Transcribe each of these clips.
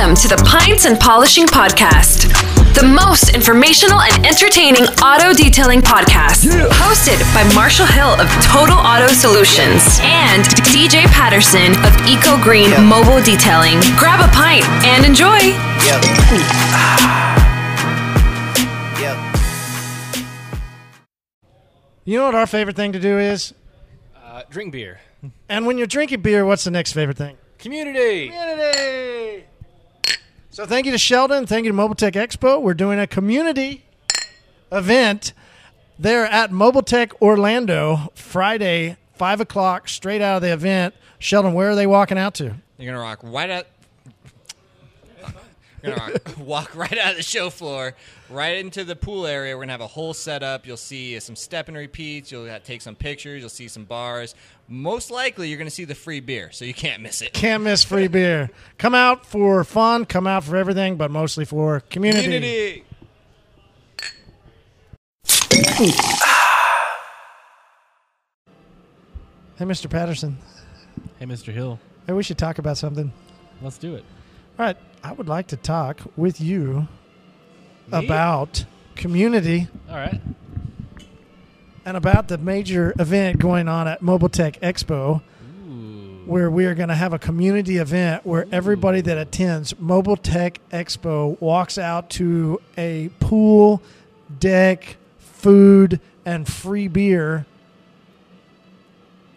Welcome to the Pints and Polishing Podcast, the most informational and entertaining auto detailing podcast. Hosted by Marshall Hill of Total Auto Solutions and DJ Patterson of Eco Green Mobile Detailing. Grab a pint and enjoy. Yep. yep. You know what our favorite thing to do is? Uh, drink beer. And when you're drinking beer, what's the next favorite thing? Community. Community. So thank you to Sheldon. Thank you to Mobile Tech Expo. We're doing a community event there at Mobile Tech Orlando Friday, five o'clock, straight out of the event. Sheldon, where are they walking out to? You're gonna rock right out. You're gonna rock, walk right out of the show floor, right into the pool area. We're gonna have a whole setup. You'll see some step and repeats. You'll have- take some pictures. You'll see some bars. Most likely, you're gonna see the free beer, so you can't miss it. Can't miss free beer. Come out for fun, come out for everything, but mostly for community. Community. Hey, Mr. Patterson. Hey, Mr. Hill. Hey, we should talk about something. Let's do it. All right, I would like to talk with you Me? about community All right. and about the major event going on at Mobile Tech Expo, Ooh. where we are going to have a community event where everybody that attends Mobile Tech Expo walks out to a pool, deck, food, and free beer.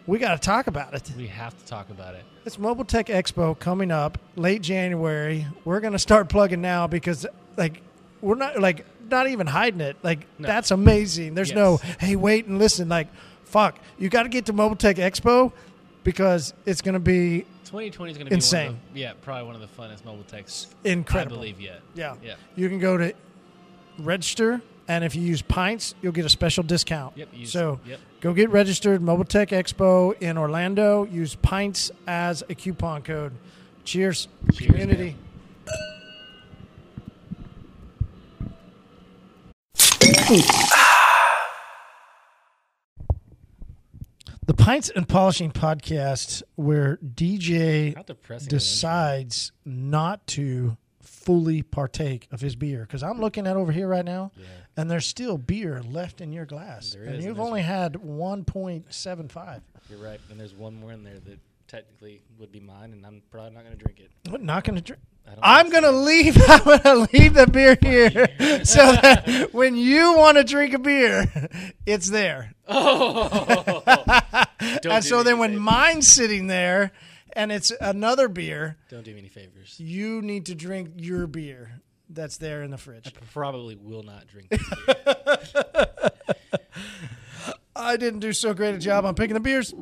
We got to talk about it. We have to talk about it. It's Mobile Tech Expo coming up late January. We're gonna start plugging now because like we're not like not even hiding it. Like No. that's amazing. There's no hey wait and listen. Like fuck, you got to get to Mobile Tech Expo because it's gonna be 2020 is going to be Insane. One of the, yeah, probably one of the funnest mobile techs incredible. I believe yet. Yeah. Yeah. You can go to register, and if you use pints, you'll get a special discount. Yep. Use, So Yep. go get registered. Mobile Tech Expo in Orlando. Use pints as a coupon code. Cheers, Cheers, community. The Pints and Polishing Podcast, where DJ decides not to fully partake of his beer because I'm looking at over here right now, Yeah. and there's still beer left in your glass, There and is, you've there's- only had 1.75. You're right. And there's one more in there that technically would be mine, and I'm probably not going to drink it. What? Not going to drink. I'm gonna so. leave. I'm gonna leave the beer here, so that when you want to drink a beer, it's there. Oh. And so then when mine's sitting there, and it's another beer, Don't do me any favors. you need to drink your beer that's there in the fridge. I probably will not drink beer. I didn't do so great a job on picking the beers.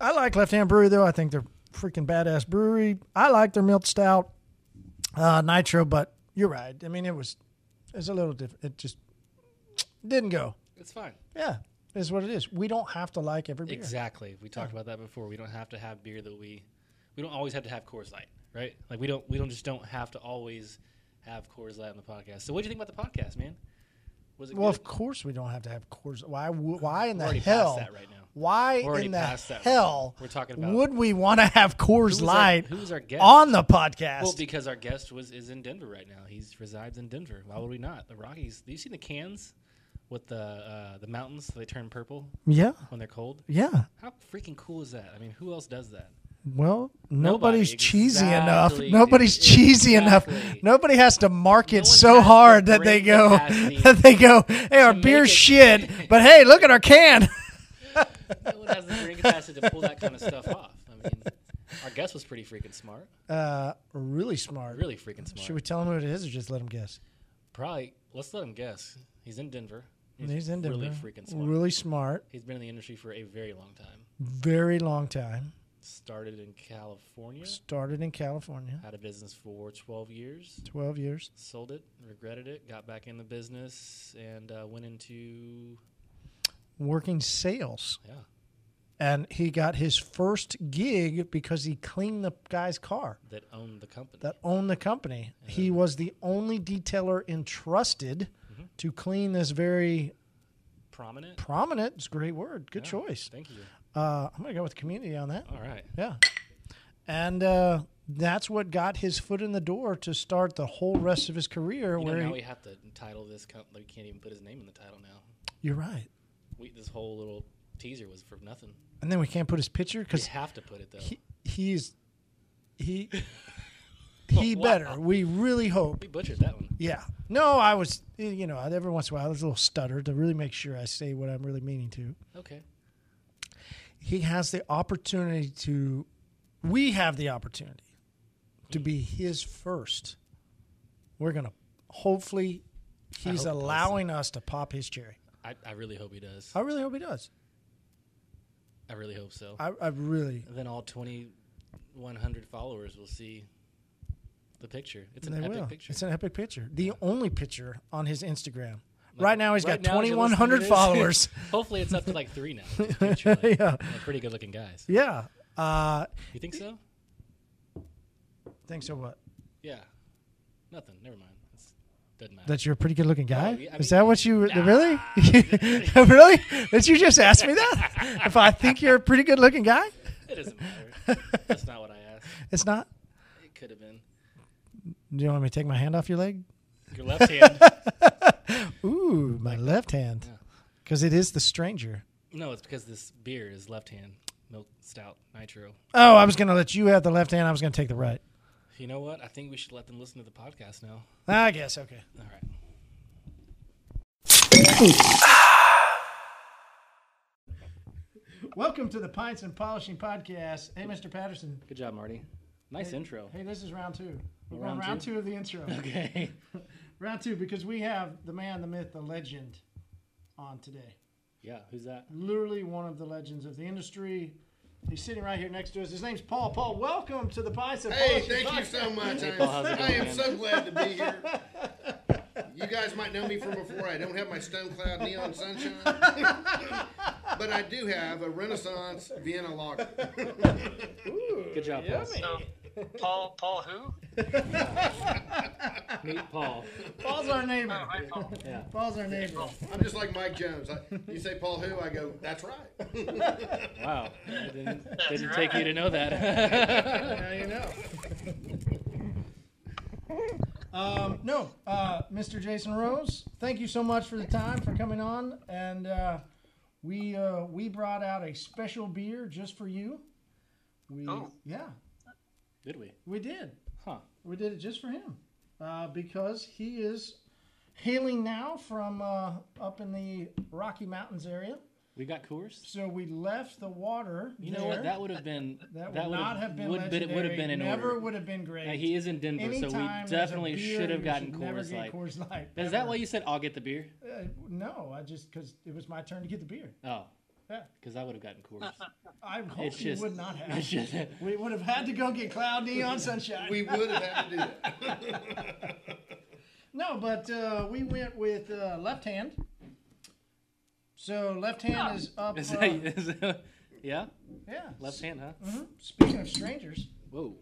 I like Left Hand Brewery though. I think they're freaking badass brewery. I like their milk stout, uh, nitro. But you're right. I mean, it was it's a little different. It just didn't go. it's fine. Yeah, is what it is. We don't have to like every beer. Exactly. We talked about that before. We don't have to have beer that we we don't always have to have Coors Light, right? Like we don't we don't just don't have to always have Coors Light on the podcast. So what do you think about the podcast, man? Was it Well, good? of course we don't have to have Coors. Why? Why in We're the hell? that right now. Why in the past that right hell. We're talking about- would we want to have Coors Who's our- Light who's our guest? on the podcast? Well, because our guest was is in Denver right now. He resides in Denver. Why would we not? The Rockies. Do you seen the cans with the uh, the mountains? They turn purple yeah, when they're cold. yeah. How freaking cool is that? I mean, who else does that? Well, nobody's Nobody, cheesy enough. Nobody's cheesy enough. Nobody has to market No so hard that they go that they go, "Hey, our beer's shit, but hey, look at our can." No one has the brain capacity to pull that kind of stuff off. I mean, our guest was pretty freaking smart. Uh, really smart. Really freaking smart. Should we tell him who it is, or just let him guess? Probably. Let's let him guess. He's in Denver. He's in Denver. Really freaking smart. Really smart. He's been in the industry for a very long time. Very long time. Started in California. Started in California. Had a business for 12 years. Twelve years. Sold it, regretted it, got back in the business, and uh, went into Working sales. yeah. And he got his first gig because he cleaned the guy's car That owned the company. that owned the company. He was the only detailer entrusted Mm-hmm. to clean this very Prominent. prominent. It's a great word. Good Yeah, choice. Thank you. Uh, I'm gonna go with community on that. All right. Yeah. And uh, that's what got his foot in the door to start the whole rest of his career. You know, where now he- we have to title this. Com- we can't even put his name in the title now. you're right, We, this whole little teaser was for nothing. and then we can't put his picture because We have to put it though. he, he's he he Wow. better. We really hope. we butchered that one. Yeah. No, I was you know every once in a while there's a little stutter to really make sure I say what I'm really meaning to. Okay. he has the opportunity to we have the opportunity to be his first we're gonna hopefully he's hope allowing us to pop his cherry I, I really hope he does. i really hope he does I really hope so. i, I really And then all 2,100 followers will see the picture. It's an epic will. picture. it's an epic picture the only picture on his instagram right now he's Right got now, as you're listening 2100 followers Hopefully, it's up to like three now. Picture, like, yeah like pretty good looking guys. yeah uh You think so? think so what Yeah. Nothing. Never mind. It's, doesn't matter. that you're a pretty good looking guy yeah, I is that what you really really did you just ask me that if i think you're a pretty good looking guy it doesn't matter. That's not what I asked. it's not It could have been Do you want me to take my hand off your leg? your left hand. Ooh, my left hand. Yeah. Because it is the stranger. no, it's because this beer is left hand milk stout nitro. Oh, I was going to let you have the left hand. I was going to take the right. You know what? I think we should let them listen to the podcast now. I guess. Okay. All right. Welcome to the Pints and Polishing Podcast. Hey, Mr. Patterson. Good job, Marty. Nice intro. Hey, this is round two. We're Round round two? two of the intro. Okay. round two because we have the man, the myth, the legend on today. Yeah. Who's that? Literally one of the legends of the industry. He's sitting right here next to us. His name's Paul. Paul, welcome to the Pints and Hey, Polishing thank you so much. Hey, I, Paul, how's it I am so glad to be here. You guys might know me from before. I don't have my Stone Cloud Neon Sunshine, but I do have a Renaissance Vienna Lager. Good job, Paul. So, Paul, Paul, who? Meet Paul. Paul's our neighbor. Oh, hi, Paul. Yeah. Paul's our neighbor. I'm just like Mike Jones. I, you say Paul who? I go, that's right. Wow. I didn't, That's didn't right. take you to know that. Now you know. um, no, uh, Mr. Jason Rose, thank you so much for the time for coming on, and uh, we uh, we brought out a special beer just for you. We Oh. yeah, Did we? we did. Huh. We did it just for him uh, because he is hailing now from uh, up in the Rocky Mountains area. We got Coors. So we left the water. You know what? That would have been. That would would've- not have been would, legendary. It would have been in Never order. would have been great. He is in Denver, so we definitely beer, should have gotten should Coors Light. Coors Light. Is that why you said I'll get the beer? Uh, no, I just because it was my turn to get the beer. Oh, because I would have gotten Coors. I hope It's you just. would not have. It's just. we would have had to go get Cloud Neon Sunshine. We would have had to do that. no, but uh, we went with uh, left hand. So left hand is up. Is uh, that, is that, yeah, yeah. left hand, huh? Mhm. Speaking of strangers, Whoa,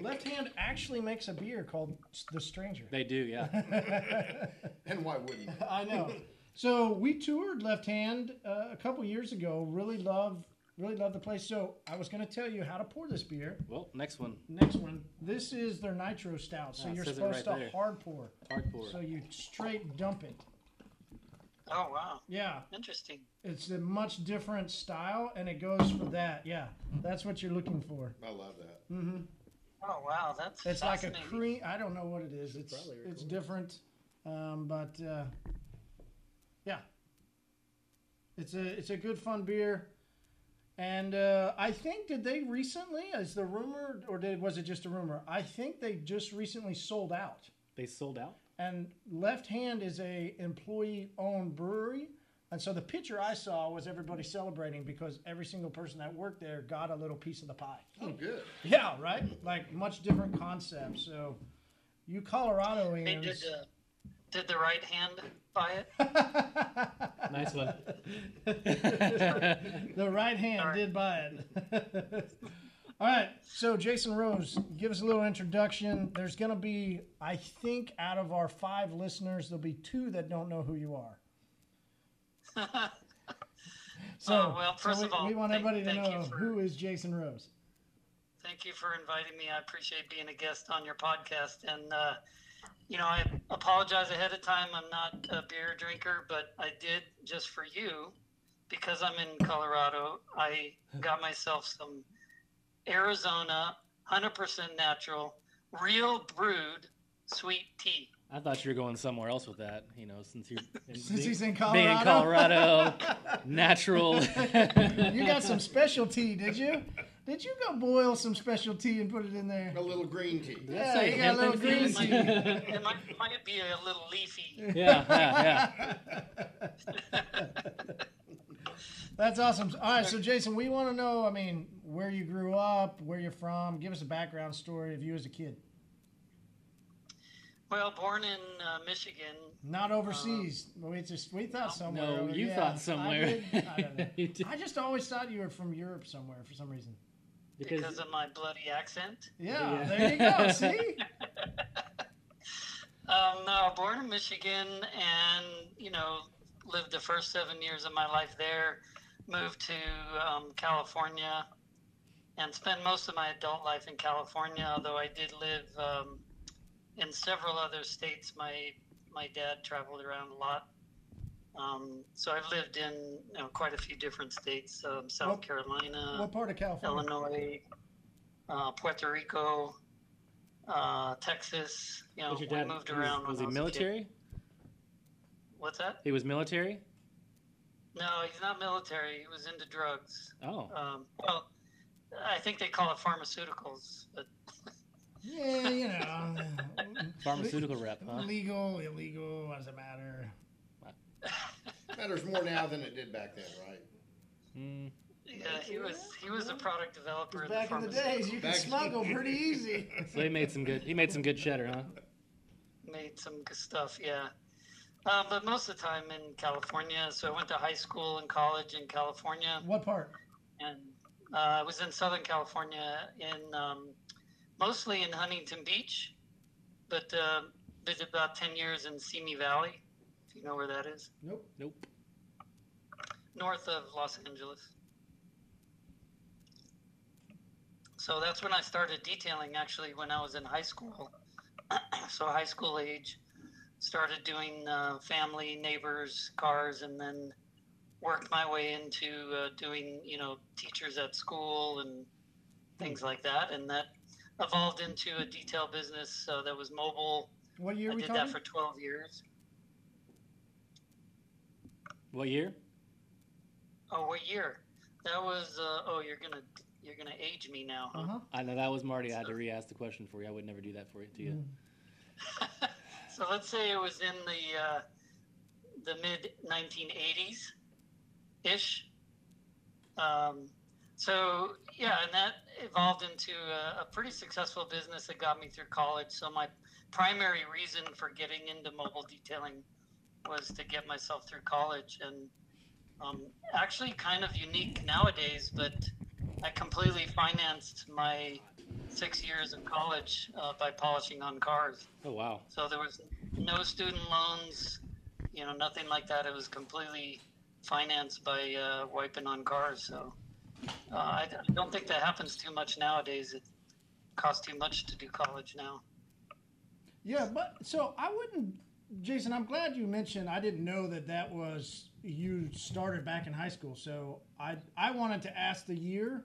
left hand actually makes a beer called the Stranger. they do, yeah. And why wouldn't? they? I know. So we toured Left Hand uh, a couple years ago. Really love, really love the place. So I was going to tell you how to pour this beer. Well, next one, Next one. This is their nitro stout. So Ah, you're supposed right to there. hard pour. hard pour. So you straight dump it. Oh, wow. Yeah, Interesting. it's a much different style, and it goes for that. Yeah, that's what you're looking for. I love that. Mm-hmm. Oh, wow. That's It's like a cream. I don't know what it is. It's it's different, um, but uh, yeah, it's a it's a good fun beer. And uh, I think did they recently? Is the rumor, or did was it just a rumor? I think they just recently sold out. They sold out. And Left Hand is a employee-owned brewery, and so the picture I saw was everybody celebrating because every single person that worked there got a little piece of the pie. Oh, good. Yeah, right. Like much different concept. So, you Hey, Coloradoans. did, uh, did the right hand buy it? Nice one. the right hand Sorry. did buy it. All right. So, Jason Rose, give us a little introduction. There's going to be, I think, out of our five listeners, there'll be two that don't know who you are. So, Oh, well, first so we, of all, we want thank- everybody to thank know for- who is Jason Rose. Thank you for inviting me. I appreciate being a guest on your podcast. And, uh, you know, I apologize ahead of time. I'm not a beer drinker, but I did just for you, because I'm in Colorado, I got myself some Arizona, 100% natural, real brewed sweet tea. I thought you were going somewhere else with that. You know, since you're in, Since he's in being in Colorado. Colorado, natural. You got some special tea, did you? Did you go boil some special tea and put it in there? A little green tea. Yeah, say you got a little green infused? tea. It might, it might be a little leafy. yeah, yeah, yeah. That's awesome. All right, so Jason, we want to know. I mean, where you grew up, where you're from. Give us a background story of you as a kid. Well, born in uh, Michigan, Not overseas. we just we thought somewhere. No, over- you yeah, thought I somewhere. did. I, don't know. You did. I just always thought you were from Europe somewhere for some reason. Because because of my bloody accent. Yeah, Yeah. there you go. See, Um, no, born in Michigan, and you know, lived the first seven years of my life there. Moved to um, California, and spent most of my adult life in California. Although I did live um, in several other states. My my dad traveled around a lot, um, so I've lived in you know, quite a few different states: um, South What- Carolina, what part of California? Illinois, uh, Puerto Rico, uh, Texas. You know, was your we dad moved around. Was, when he was military? What's that? He was military. No, he's not military. He was into drugs. Oh, Um, well, I think they call it pharmaceuticals, but Yeah, you know, pharmaceutical rep, huh? legal, illegal. What does it matter? Matters more now than it did back then, right? Mm, yeah, he was he was a product developer. Back in the days, you could smuggle pretty easy. so he made some good. He made some good cheddar, huh? made some good stuff. Yeah. Um, but most of the time in California. So I went to high school and college in California. What part? and uh, I was in Southern California, in um, mostly in Huntington Beach, but uh, did about ten years in Simi Valley, if you know where that is, Nope. Nope. north of Los Angeles. So that's when I started detailing. Actually, when I was in high school, so high school age, started doing uh, family, neighbors, cars, and then worked my way into uh, doing, you know, teachers at school and things like that. And that evolved into a detail business uh, that was mobile. What year I we did talking? that for 12 years. What year? Oh, what year? That was. Uh, oh, you're gonna you're gonna age me now. Huh? Uh-huh. I know that was Marty. I had to re-ask the question for you. I would never do that for you. To you. So let's say it was in the uh, the mid 1980s ish. Um, so yeah, and that evolved into a, a pretty successful business that got me through college. So my primary reason for getting into mobile detailing was to get myself through college, and um, actually kind of unique nowadays. But I completely financed my six years of college uh, by polishing on cars. Oh wow. So there was no student loans, you know, nothing like that. It was completely financed by uh, wiping on cars. So uh, I I don't think that happens too much nowadays. It costs too much to do college now. Yeah, but so I wouldn't, Jason. I'm glad you mentioned. I didn't know that that was you started back in high school. So I I wanted to ask the year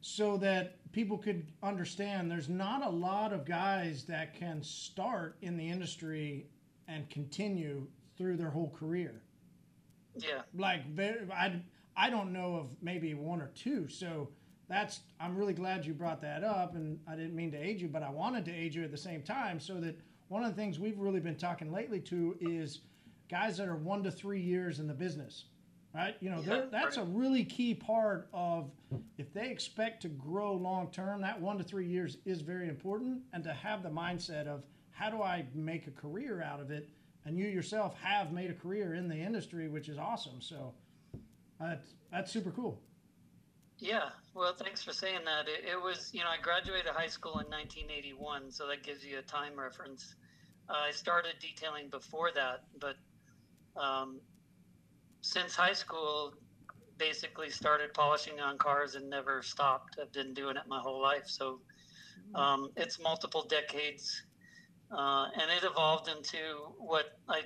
so that people could understand. There's not a lot of guys that can start in the industry and continue through their whole career. Yeah. Like very, I I don't know of maybe one or two. So that's I'm really glad you brought that up, and I didn't mean to age you, but I wanted to age you at the same time, so that one of the things we've really been talking lately to is guys that are one to three years in the business, right? You know, Yeah, that's a really key part of if they expect to grow long term. That one to three years is very important, and to have the mindset of how do I make a career out of it. And you yourself have made a career in the industry, which is awesome. So that's that's super cool. Yeah. Well, thanks for saying that. It, it was, you know, I graduated high school in 1981, so that gives you a time reference. Uh, I started detailing before that, but um, since high school, basically started polishing on cars and never stopped. I've been doing it my whole life. So um, it's multiple decades, uh, and it evolved into what I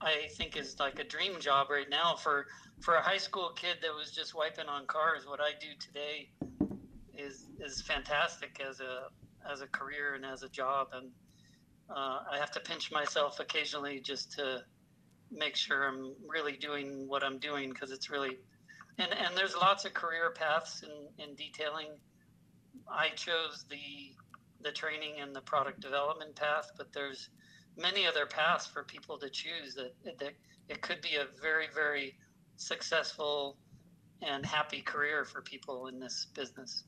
I think is like a dream job right now for for a high school kid that was just wiping on cars. What I do today is is fantastic as a as a career and as a job, and uh, I have to pinch myself occasionally just to make sure I'm really doing what I'm doing because it's really and and there's lots of career paths in, in detailing. I chose the the training and the product development path, but there's many other paths for people to choose that, that it could be a very very successful and happy career for people in this business.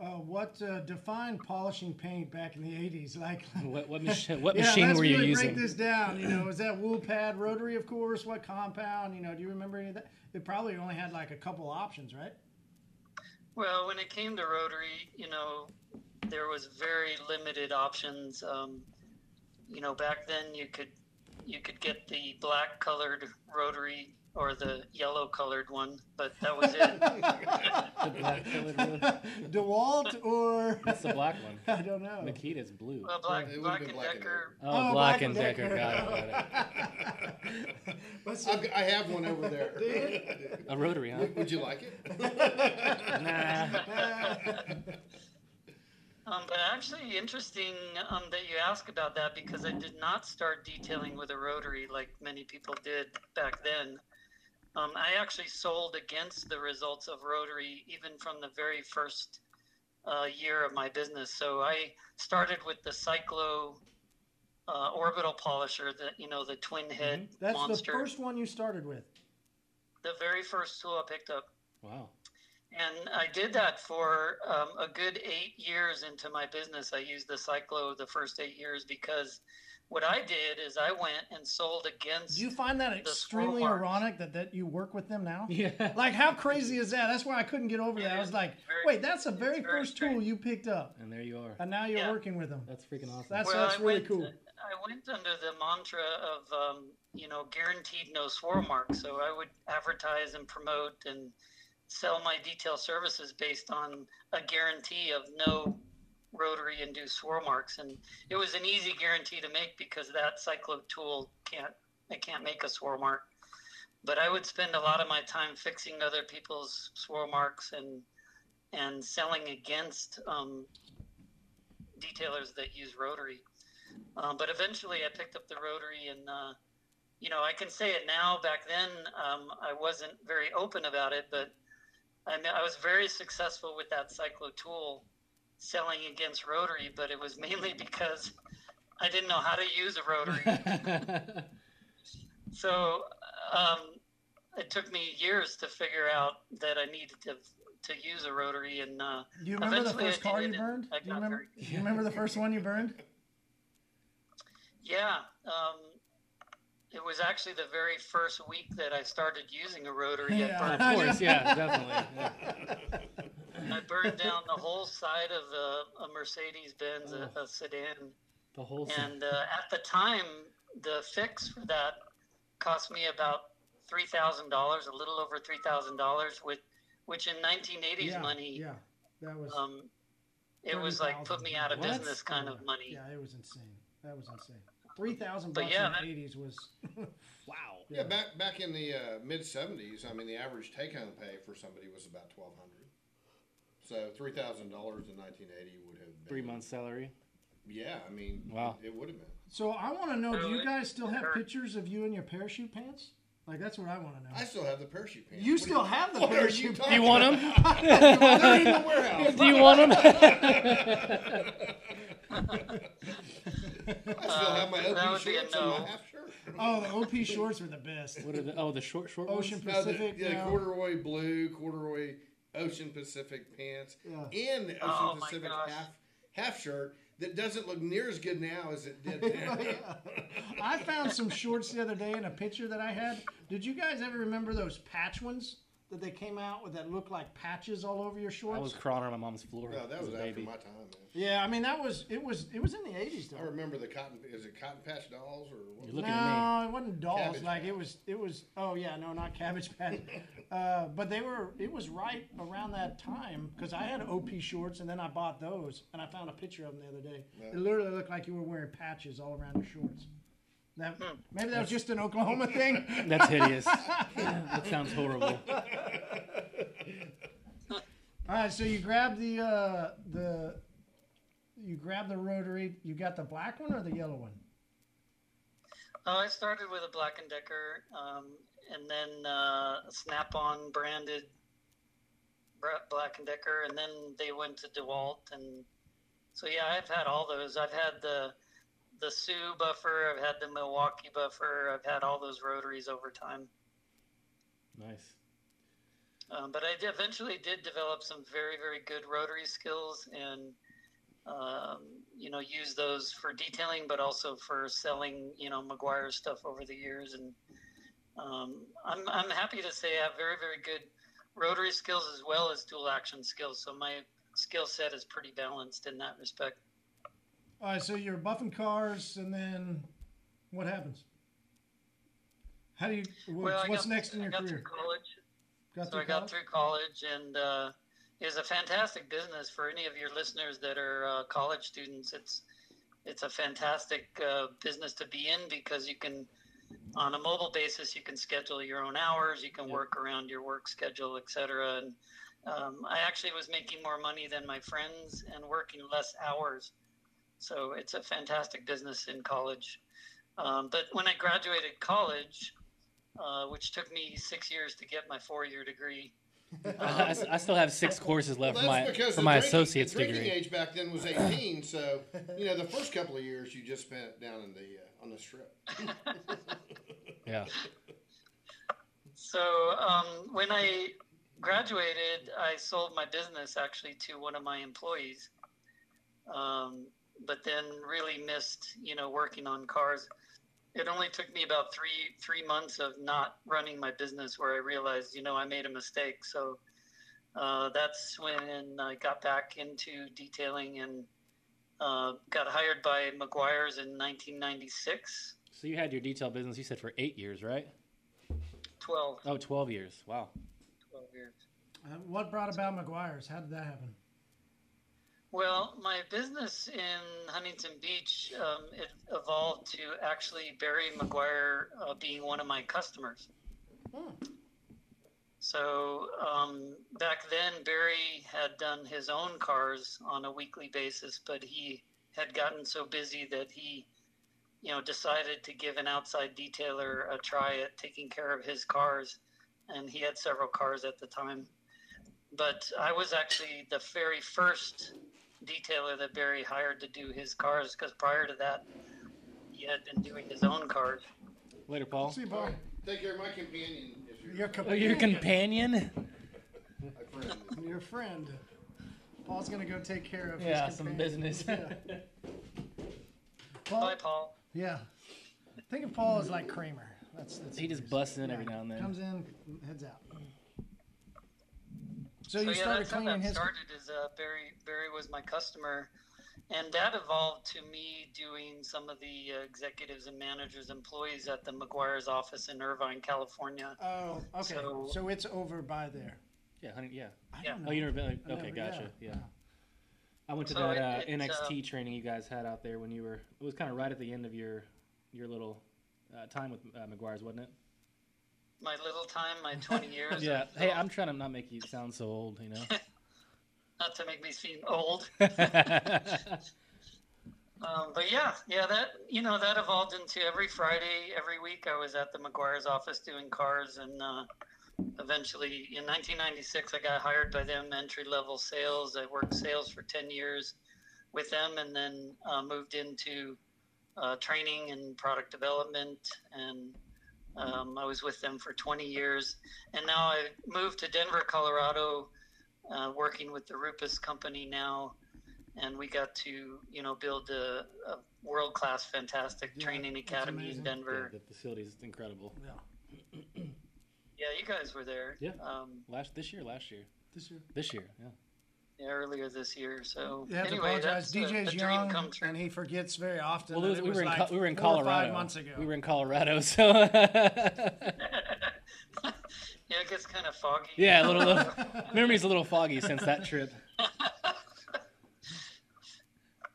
Uh, what uh, defined polishing paint back in the '80s? Like, What what, mach- what yeah, machine let's were you really using? break this down. You know, was that wool pad rotary, of course? What compound? You know, do you remember any of that? It probably only had like a couple options, right? Well, when it came to rotary, you know, there was very limited options. Um, you know, back then you could you could get the black colored rotary or the yellow colored one, but that was it. The black colored one? DeWalt or That's the black one. I don't know. Makita's blue. well, black, It would've black been and Black and Decker. Oh, Oh, Black and Decker. Decker. Got it. Got it. What's I've, got- I have one over there. A rotary, huh? Would- Would you like it? Nah. Um, but actually, interesting um, that you ask about that because I did not start detailing with a rotary like many people did back then. Um, I actually sold against the results of rotary even from the very first uh, year of my business. So I started with the Cyclo uh, orbital polisher, the you know the twin head Mm-hmm. That's monster, the first one you started with. the very first tool I picked up. Wow. And I did that for um, a good eight years into my business. I used the Cyclo the first eight years because what I did is I went and sold against. Do you find that extremely ironic that, that you work with them now? Yeah. Like, how crazy is that? That's why I couldn't get over that. I was like, very- wait, that's the very very first tool you picked up, And there you are. and now you're Yeah. working with them. That's freaking awesome. That's well, that's I really went, cool. I went under the mantra of, um, you know, guaranteed no swirl mark. So I would advertise and promote and sell my detail services based on a guarantee of no rotary induced swirl marks. And it was an easy guarantee to make because that cyclo tool can't, it can't make a swirl mark. But I would spend a lot of my time fixing other people's swirl marks and, and selling against um, detailers that use rotary. Um, but eventually, I picked up the rotary, and uh, you know, I can say it now. Back then, um, I wasn't very open about it, but I, mean, I was very successful with that cyclo tool, selling against rotary. But it was mainly because I didn't know how to use a rotary. so um, it took me years to figure out that I needed to to use a rotary, and uh, Do you remember the first car you burned? Do you remember? Do you remember the first one you burned? Yeah, um, it was actually the very first week that I started using a rotary. Yeah. I, of course, yeah, definitely. Yeah. I burned down the whole side of a, a Mercedes Benz, a, a sedan. The whole thing. And uh, at the time, the fix for that cost me about three thousand dollars, a little over three thousand dollars, with which in 1980s yeah, money, Yeah, that was. um, it was like put me out of What? business kind of money. Yeah, it was insane. That was insane. Three thousand But bucks yeah, in the eighties was. wow. Yeah, back back in the uh, mid '70s, I mean, the average take-home pay for somebody was about twelve hundred. So three thousand dollars in 1980 would have been Three months salary. Yeah, I mean, Wow. it, it would have been. So I want to know: Do you guys still have pictures of you in your parachute pants? Like that's what I want to know. I still have the parachute pants. You What still are have the parachute pants? Do you want them? They're in the warehouse. Do you want them? I still have my Uh, that OP would be a shorts and no. my half shirt. Oh, the OP shorts were the best. what are the? Oh, the short, short Ocean ones. No, the, Pacific. yeah, you corduroy blue, corduroy Ocean Pacific pants, Yeah. and the Ocean Oh, my Pacific gosh. half half shirt that doesn't look near as good now as it did then. I found some shorts the other day in a picture that I had. Did you guys ever remember those patch ones that they came out with that looked like patches all over your shorts? I was crawling on my mom's floor no, that as was a after baby. my time. Man. Yeah, I mean that was it was it was in the eighties though. I remember the cotton. Is it Cotton Patch Dolls or what? You're looking it? at No, it wasn't dolls. Cabbage like it was it was. Oh yeah, no, not Cabbage Patch. uh, but they were. It was right around that time because I had OP shorts and then I bought those and I found a picture of them the other day. It literally looked like you were wearing patches all around your shorts. That, maybe that was just an Oklahoma thing. That's hideous. that sounds horrible. All right, so you grab the uh, the you grab the rotary. You got the black one or the yellow one? Oh, I started with a Black and Decker, um, and then uh, Snap-on branded Black and Decker, and then they went to DeWalt, and so yeah, I've had all those. I've had the the Sioux buffer, I've had the Milwaukee buffer, I've had all those rotaries over time. Nice. Um, but I eventually did develop some very, very good rotary skills and, um, you know, use those for detailing, but also for selling, you know, Meguiar stuff over the years. And um, I'm, I'm happy to say I have very, very good rotary skills as well as dual action skills. So my skill set is pretty balanced in that respect. All right, so you're buffing cars, and then what happens? How do you? What's, Well, next in I your got career? through college. Got so I got college? through college, and uh, it's a fantastic business for any of your listeners that are uh, college students. It's it's a fantastic uh, business to be in because you can, on a mobile basis, you can schedule your own hours, you can work around your work schedule, etc. And um, I actually was making more money than my friends and working less hours. So it's a fantastic business in college. Um, but when I graduated college, uh, which took me six years to get my four-year degree. I, I still have six courses left Well, for my because for the my drinking, associate's the drinking degree. age back then was 18. so you know the first couple of years you just spent down in the uh, on the strip. Yeah. So um, when I graduated, I sold my business actually to one of my employees, um, but then really missed, you know, working on cars. It only took me about three three months of not running my business where I realized, you know, I made a mistake. So uh, that's when I got back into detailing and uh, got hired by Meguiar's in 1996. So you had your detail business. You said for eight years, right? 12, Oh, 12 years. Wow. 12 years. Uh, what brought about Meguiar's? How did that happen? Well, my business in Huntington Beach, um, it evolved to actually Barry Meguiar uh, being one of my customers. So um, back then, Barry had done his own cars on a weekly basis, but he had gotten so busy that he, you know, decided to give an outside detailer a try at taking care of his cars, and he had several cars at the time. But I was actually the very first detailer that Barry hired to do his cars because prior to that, he had been doing his own cars. Later, Paul. See, you, Paul, Take care of my companion. Is your, your, Oh, your companion, companion? friend. your friend. Paul's gonna go take care of. Yeah, his some companion. business. Paul, Bye, Paul. yeah. Think of Paul as like Kramer. That's, that's he just busts in every now and then. comes in, heads out. So, So you yeah, started that's how cleaning that his. started. Is uh, Barry Barry was my customer, and that evolved to me doing some of the uh, executives and managers, employees at the Meguiar's office in Irvine, California. Oh, okay. So, So- it's over by there. Yeah, honey. Yeah. I Yeah. don't Oh, you know. never been? I Okay, never- gotcha. yeah. Yeah. I went to So that it- uh, it, NXT uh, training you guys had out there when you were. It was kind of right at the end of your your little uh, time with uh, Meguiar's, wasn't it? My little time, my 20 years. Yeah. Hey, I'm trying to not make you sound so old, you know. not to make me seem old. Um, but yeah, yeah, that you know that evolved into every Friday, every week. I was at the Meguiar's office doing cars, and uh, eventually in 1996, I got hired by them entry level sales. I worked sales for 10 years with them, and then uh, moved into uh, training and product development, and um, I was with them for 20 years. And now I moved to Denver, Colorado, uh, working with the Rupes company now and we got to you know build a, a world class fantastic Yeah, training academy amazing. in Yeah, denver the facility is incredible. Yeah. yeah you guys were there Yeah. um, Last this year, last year, This year. this year. Yeah. Earlier this year. So You have to apologize. that's a- DJ's a dream young, come true. and he forgets very often. Well, that it was, it we was were in like Co- we were in Colorado. five months ago. We were in Colorado, so yeah, it gets kind of foggy. yeah, a little, little memory's a little foggy since that trip.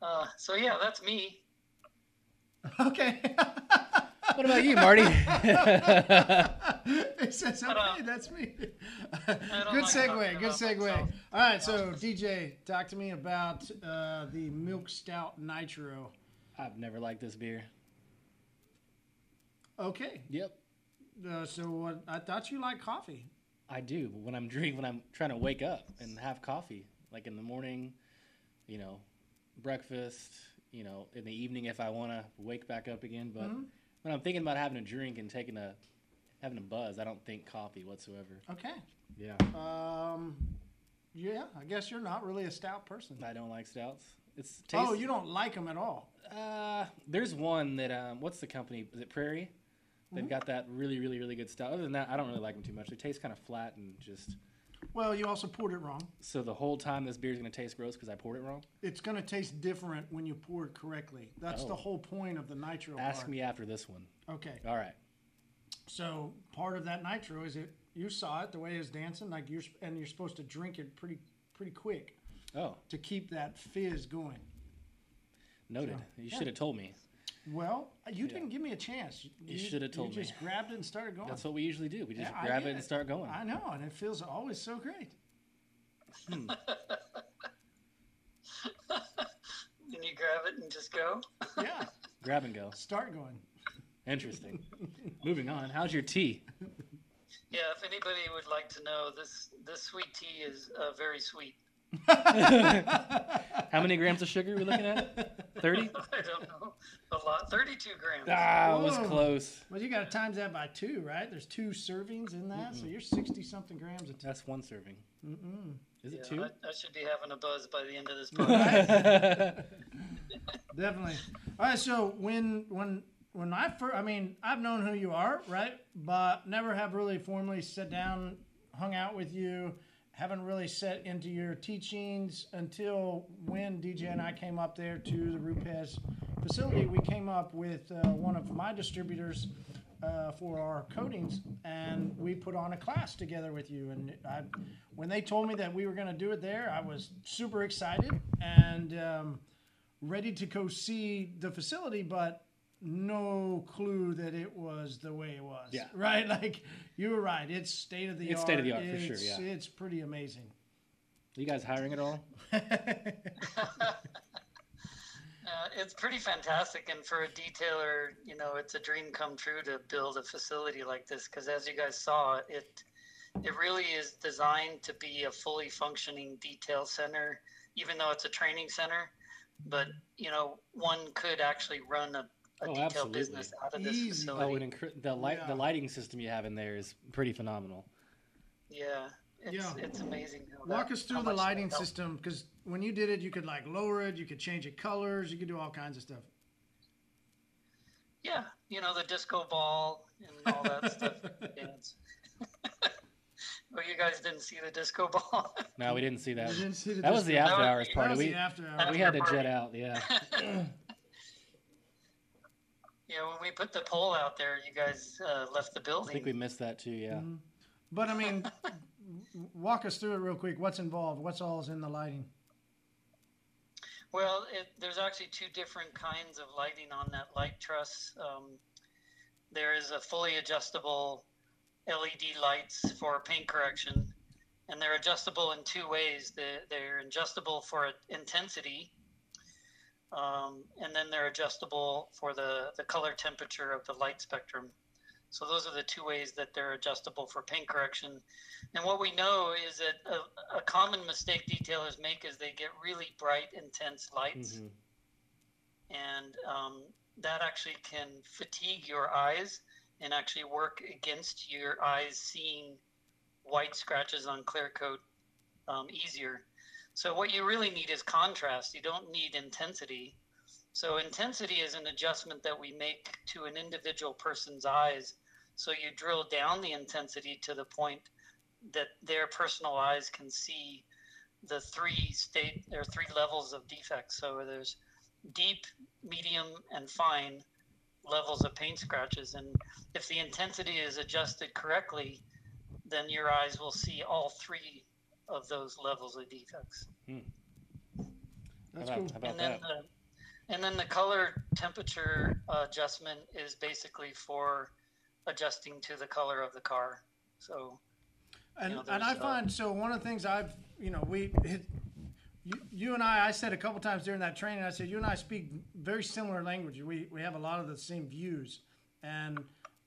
Uh, so yeah, that's me. okay. What about you, Marty? he says, okay, that's me. good like segue. Good segue. myself. All right, so DJ, talk to me about uh, the Milk Stout Nitro. I've never liked this beer. Okay, Yep, uh, so what? I thought you liked coffee. I do. But when I'm drinking, when I'm trying to wake up and have coffee, like in the morning, you know, breakfast, you know, in the evening if I want to wake back up again. But when I'm thinking about having a drink and taking a having a buzz, I don't think coffee whatsoever. Okay. Yeah, Um, yeah, I guess you're not really a stout person. I don't like stouts. It's tastes, Oh, you don't like them at all. Uh, there's one that um, what's the company? Is it Prairie? They've got that really, really, really good stout. Other than that, I don't really like them too much. They taste kind of flat and just. Well, you also poured it wrong. So the whole time this beer is gonna taste gross because I poured it wrong. It's going to taste different when you pour it correctly. That's Oh. the whole point of the nitro. Ask part. me after this one. Okay. All right. So part of that nitro is it you saw it the way it's dancing like you're sp- and you're supposed to drink it pretty pretty quick Oh, to keep that fizz going. noted. So, you yeah. should have told me. Well, you didn't give me a chance. You shoulda told You me. just grabbed it and started going. That's what we usually do. We just Yeah, grab it and start going. I know, and it feels always so great. And you grab it and just go. Yeah, Grab and go. start going. Interesting. Moving on. How's your tea? Yeah, if anybody would like to know, this this sweet tea is uh, very sweet. How many grams of sugar are we looking at? Thirty. I don't know, a lot, thirty-two grams. Ah, it was Whoa. close. Well, you got to times that by two, right? There's two servings in that, so you're sixty something grams of tea. That's one serving. Is Yeah, it two? I, I should be having a buzz by the end of this podcast. Definitely. All right. So when when when I first, I mean, I've known who you are, right? But never have really formally sat down, hung out with you. Haven't really set into your teachings until when DJ and I came up there to the Rupes facility. We came up with uh, one of my distributors uh, for our coatings, and we put on a class together with you. And I, when they told me that we were going to do it there, I was super excited and um, ready to go see the facility, but no clue that it was the way it was. Yeah. Right? Like you were right. It's state of the It's art. state-of-the-art for sure, It's- yeah. It's pretty amazing. Are you guys hiring at all? Uh, it's pretty fantastic, and for a detailer, you know, it's a dream come true to build a facility like this. Because as you guys saw, it it really is designed to be a fully functioning detail center, even though it's a training center. But you know, one could actually run a, a Oh, detail absolutely. business out of this Easy. facility. Oh, and incre- the light, Yeah. the lighting system you have in there is pretty phenomenal. yeah, it's Yeah. it's amazing. Walk that- us through the lighting system because when you did it, you could like lower it, you could change it colors, you could do all kinds of stuff. Yeah, you know the disco ball and all that stuff. Dance. well, you guys didn't see the disco ball. No, we didn't see that. You didn't see the That was the after hours party. We after hours. we had to jet out. Yeah. yeah, when we put the pole out there, you guys uh, left the building. I think we missed that too. Yeah. Mm-hmm. But I mean, walk us through it real quick. What's involved? What's all is in the lighting? Well, it, there's actually two different kinds of lighting on that light truss. Um, there is a fully adjustable LED lights for paint correction, and they're adjustable in two ways. They're, they're adjustable for intensity, um, and then they're adjustable for the, the color temperature of the light spectrum. So those are the two ways that they're adjustable for paint correction. And what we know is that a, a common mistake detailers make is they get really bright, intense lights, Mhm. and um, that actually can fatigue your eyes and actually work against your eyes seeing white scratches on clear coat um, easier. So what you really need is contrast. You don't need intensity. So intensity is an adjustment that we make to an individual person's eyes. So you drill down the intensity to the point that their personal eyes can see the three state or three levels of defects. So there's deep, medium, and fine levels of paint scratches, and if the intensity is adjusted correctly, then your eyes will see all three of those levels of defects. That's how cool. how about and then that? the and then the color temperature adjustment is basically for adjusting to the color of the car. So And, know, and I uh, find so one of the things I've you know we it, you, you and I I said a couple times during that training I said you and I speak very similar language we we have a lot of the same views and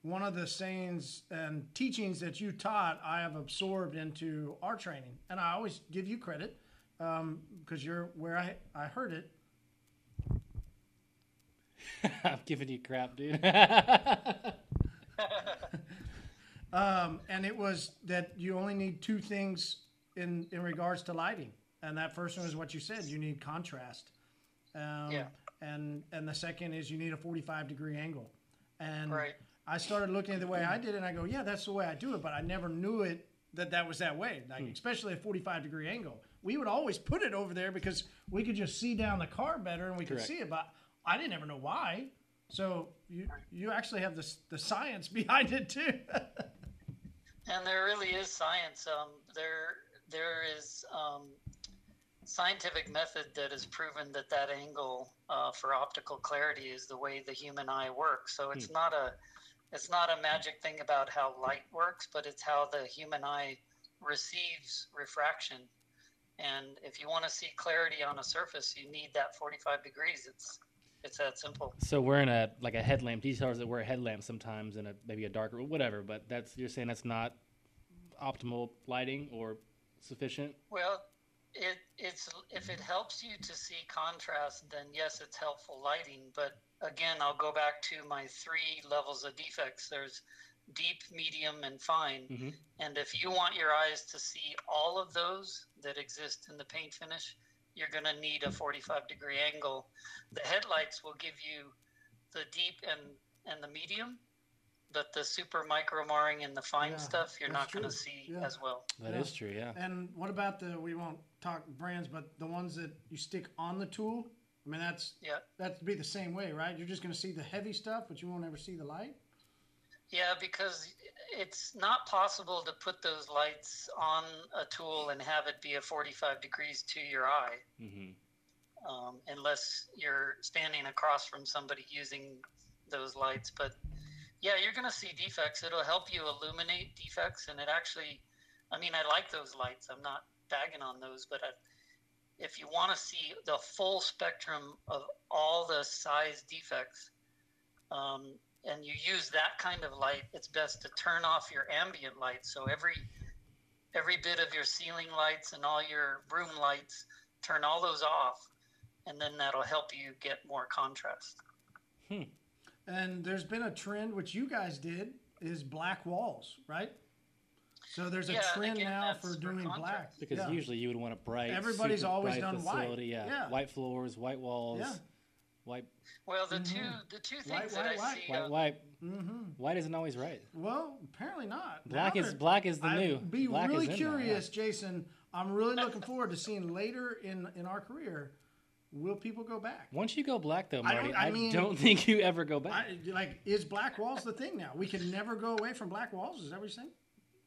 one of the sayings and teachings that you taught I have absorbed into our training and I always give you credit because you're where I I heard it I'm giving you crap, dude. Um, and it was that you only need two things in in regards to lighting, and that first one is what you said. You need contrast. Um, Yeah. And and the second is you need a forty five degree angle. And Right. I started looking at the way I did it, and I go, yeah, that's the way I do it. But I never knew it that that was that way. Like especially a forty five degree angle. We would always put it over there because we could just see down the car better, and we could Correct. see it. But I didn't ever know why. So you you actually have the the science behind it too. and there really is science. Um, there there is um, scientific method that has proven that that angle uh, for optical clarity is the way the human eye works. So it's not a it's not a magic thing about how light works, but it's how the human eye receives refraction. And if you want to see clarity on a surface, you need that 45 degrees. It's it's that simple. so we're in a like a headlamp. Details that wear a headlamp sometimes in a maybe a darker whatever. But that's you're saying that's not optimal lighting or sufficient. Well, it it's if it helps you to see contrast, then yes, it's helpful lighting. But again, I'll go back to my three levels of defects. There's deep, medium, and fine. Mhm. And if you want your eyes to see all of those that exist in the paint finish, you're going to need a 45 degree angle. The headlights will give you the deep and and the medium, but the super micro marring and the fine Yeah, stuff you're not going to see Yeah. as well. That is true. Yeah. And what about the? We won't talk brands, but the ones that you stick on the tool. I mean, that's Yeah. that'd be the same way, right? You're just going to see the heavy stuff, but you won't ever see the light. Yeah, because it's not possible to put those lights on a tool and have it be a 45 degrees to your eye hmm um, unless you're standing across from somebody using those lights. But yeah, you're going to see defects. It'll help you illuminate defects. And it actually, I mean, I like those lights. I'm not bagging on those, but I, if you want to see the full spectrum of all the size defects, um, and you use that kind of light, it's best to turn off your ambient light. So every every bit of your ceiling lights and all your room lights, turn all those off, and then that'll help you get more contrast. And there's been a trend, which you guys did, is black walls, right? So there's a Yeah, trend again, now that's for for doing black. Because Yeah. usually you would want a bright. Everybody's super always bright done white. Yeah. Yeah. White floors, white walls. Yeah. White, Well, the two the two things White, that white, I white. see, white, uh, white. White isn't always right. Well, apparently not. Black Now is black is the new. I'd be black really is in there, yeah. curious, Jason. I'm really looking forward to seeing later in in our career. Will people go back? Once you go black, though, I Marty, don't- I, I don't think you ever go back. I, like, is black walls the thing now? We can never go away from black walls. Is that what you're saying?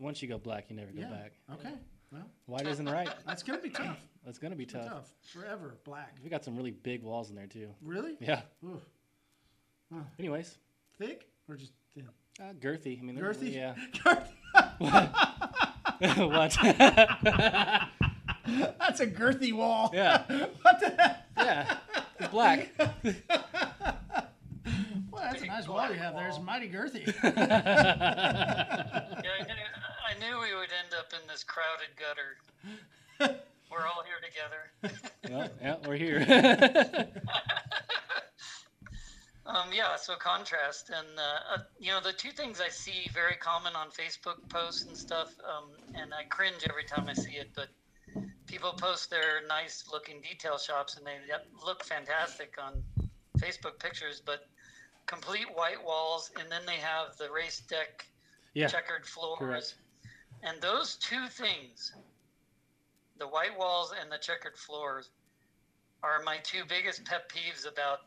Once you go black, you never go yeah. back. Okay. Well, White isn't right. that's gonna be tough. That's gonna be tough. tough. Forever black. We got some really big walls in there too. Really? Yeah. Ooh. Anyways, Thick or just thin? uh, girthy. I mean, they're- Girthy? Yeah. Girthy. what? That's a girthy wall. yeah. What the heck? Yeah. It's black. Well, that's a nice wall you have there. It's mighty girthy. Yeah, I knew, knew we would end up in this crowded gutter. We're all here together. well, yeah, we're here. Um, yeah, so contrast, and uh, uh, you know the two things I see very common on Facebook posts and stuff, um, and I cringe every time I see it. But people post their nice looking detail shops, and they look fantastic on Facebook pictures. But complete white walls, and then they have the RaceDeck yeah. checkered floors, correct. And those two things, the white walls and the checkered floors are my two biggest pet peeves about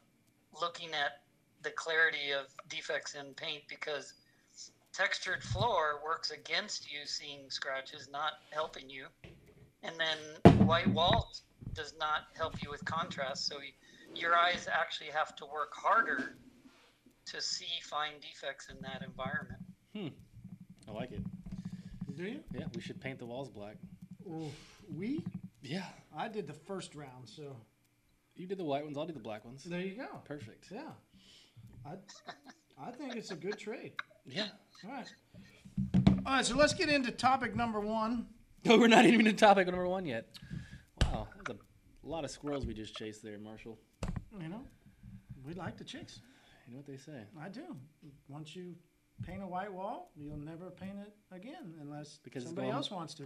looking at the clarity of defects in paint because textured floor works against you seeing scratches, not helping you. And then white walls does not help you with contrast. So your eyes actually have to work harder to see fine defects in that environment. Hmm. I like it. Do you? Yeah, we should paint the walls black. Well, we? Yeah. I did the first round, so You did the white ones, I'll do the black ones. there you go. Perfect. Yeah. I, I think it's a good trade. Yeah. All right. All right, so let's get into topic number one. Oh, we're not even in topic number one yet. Wow, that's a lot of squirrels we just chased there, Marshall. You know, we like the chicks. You know what they say? I do. Once you paint a white wall, you'll never paint it again unless Because somebody else wants to.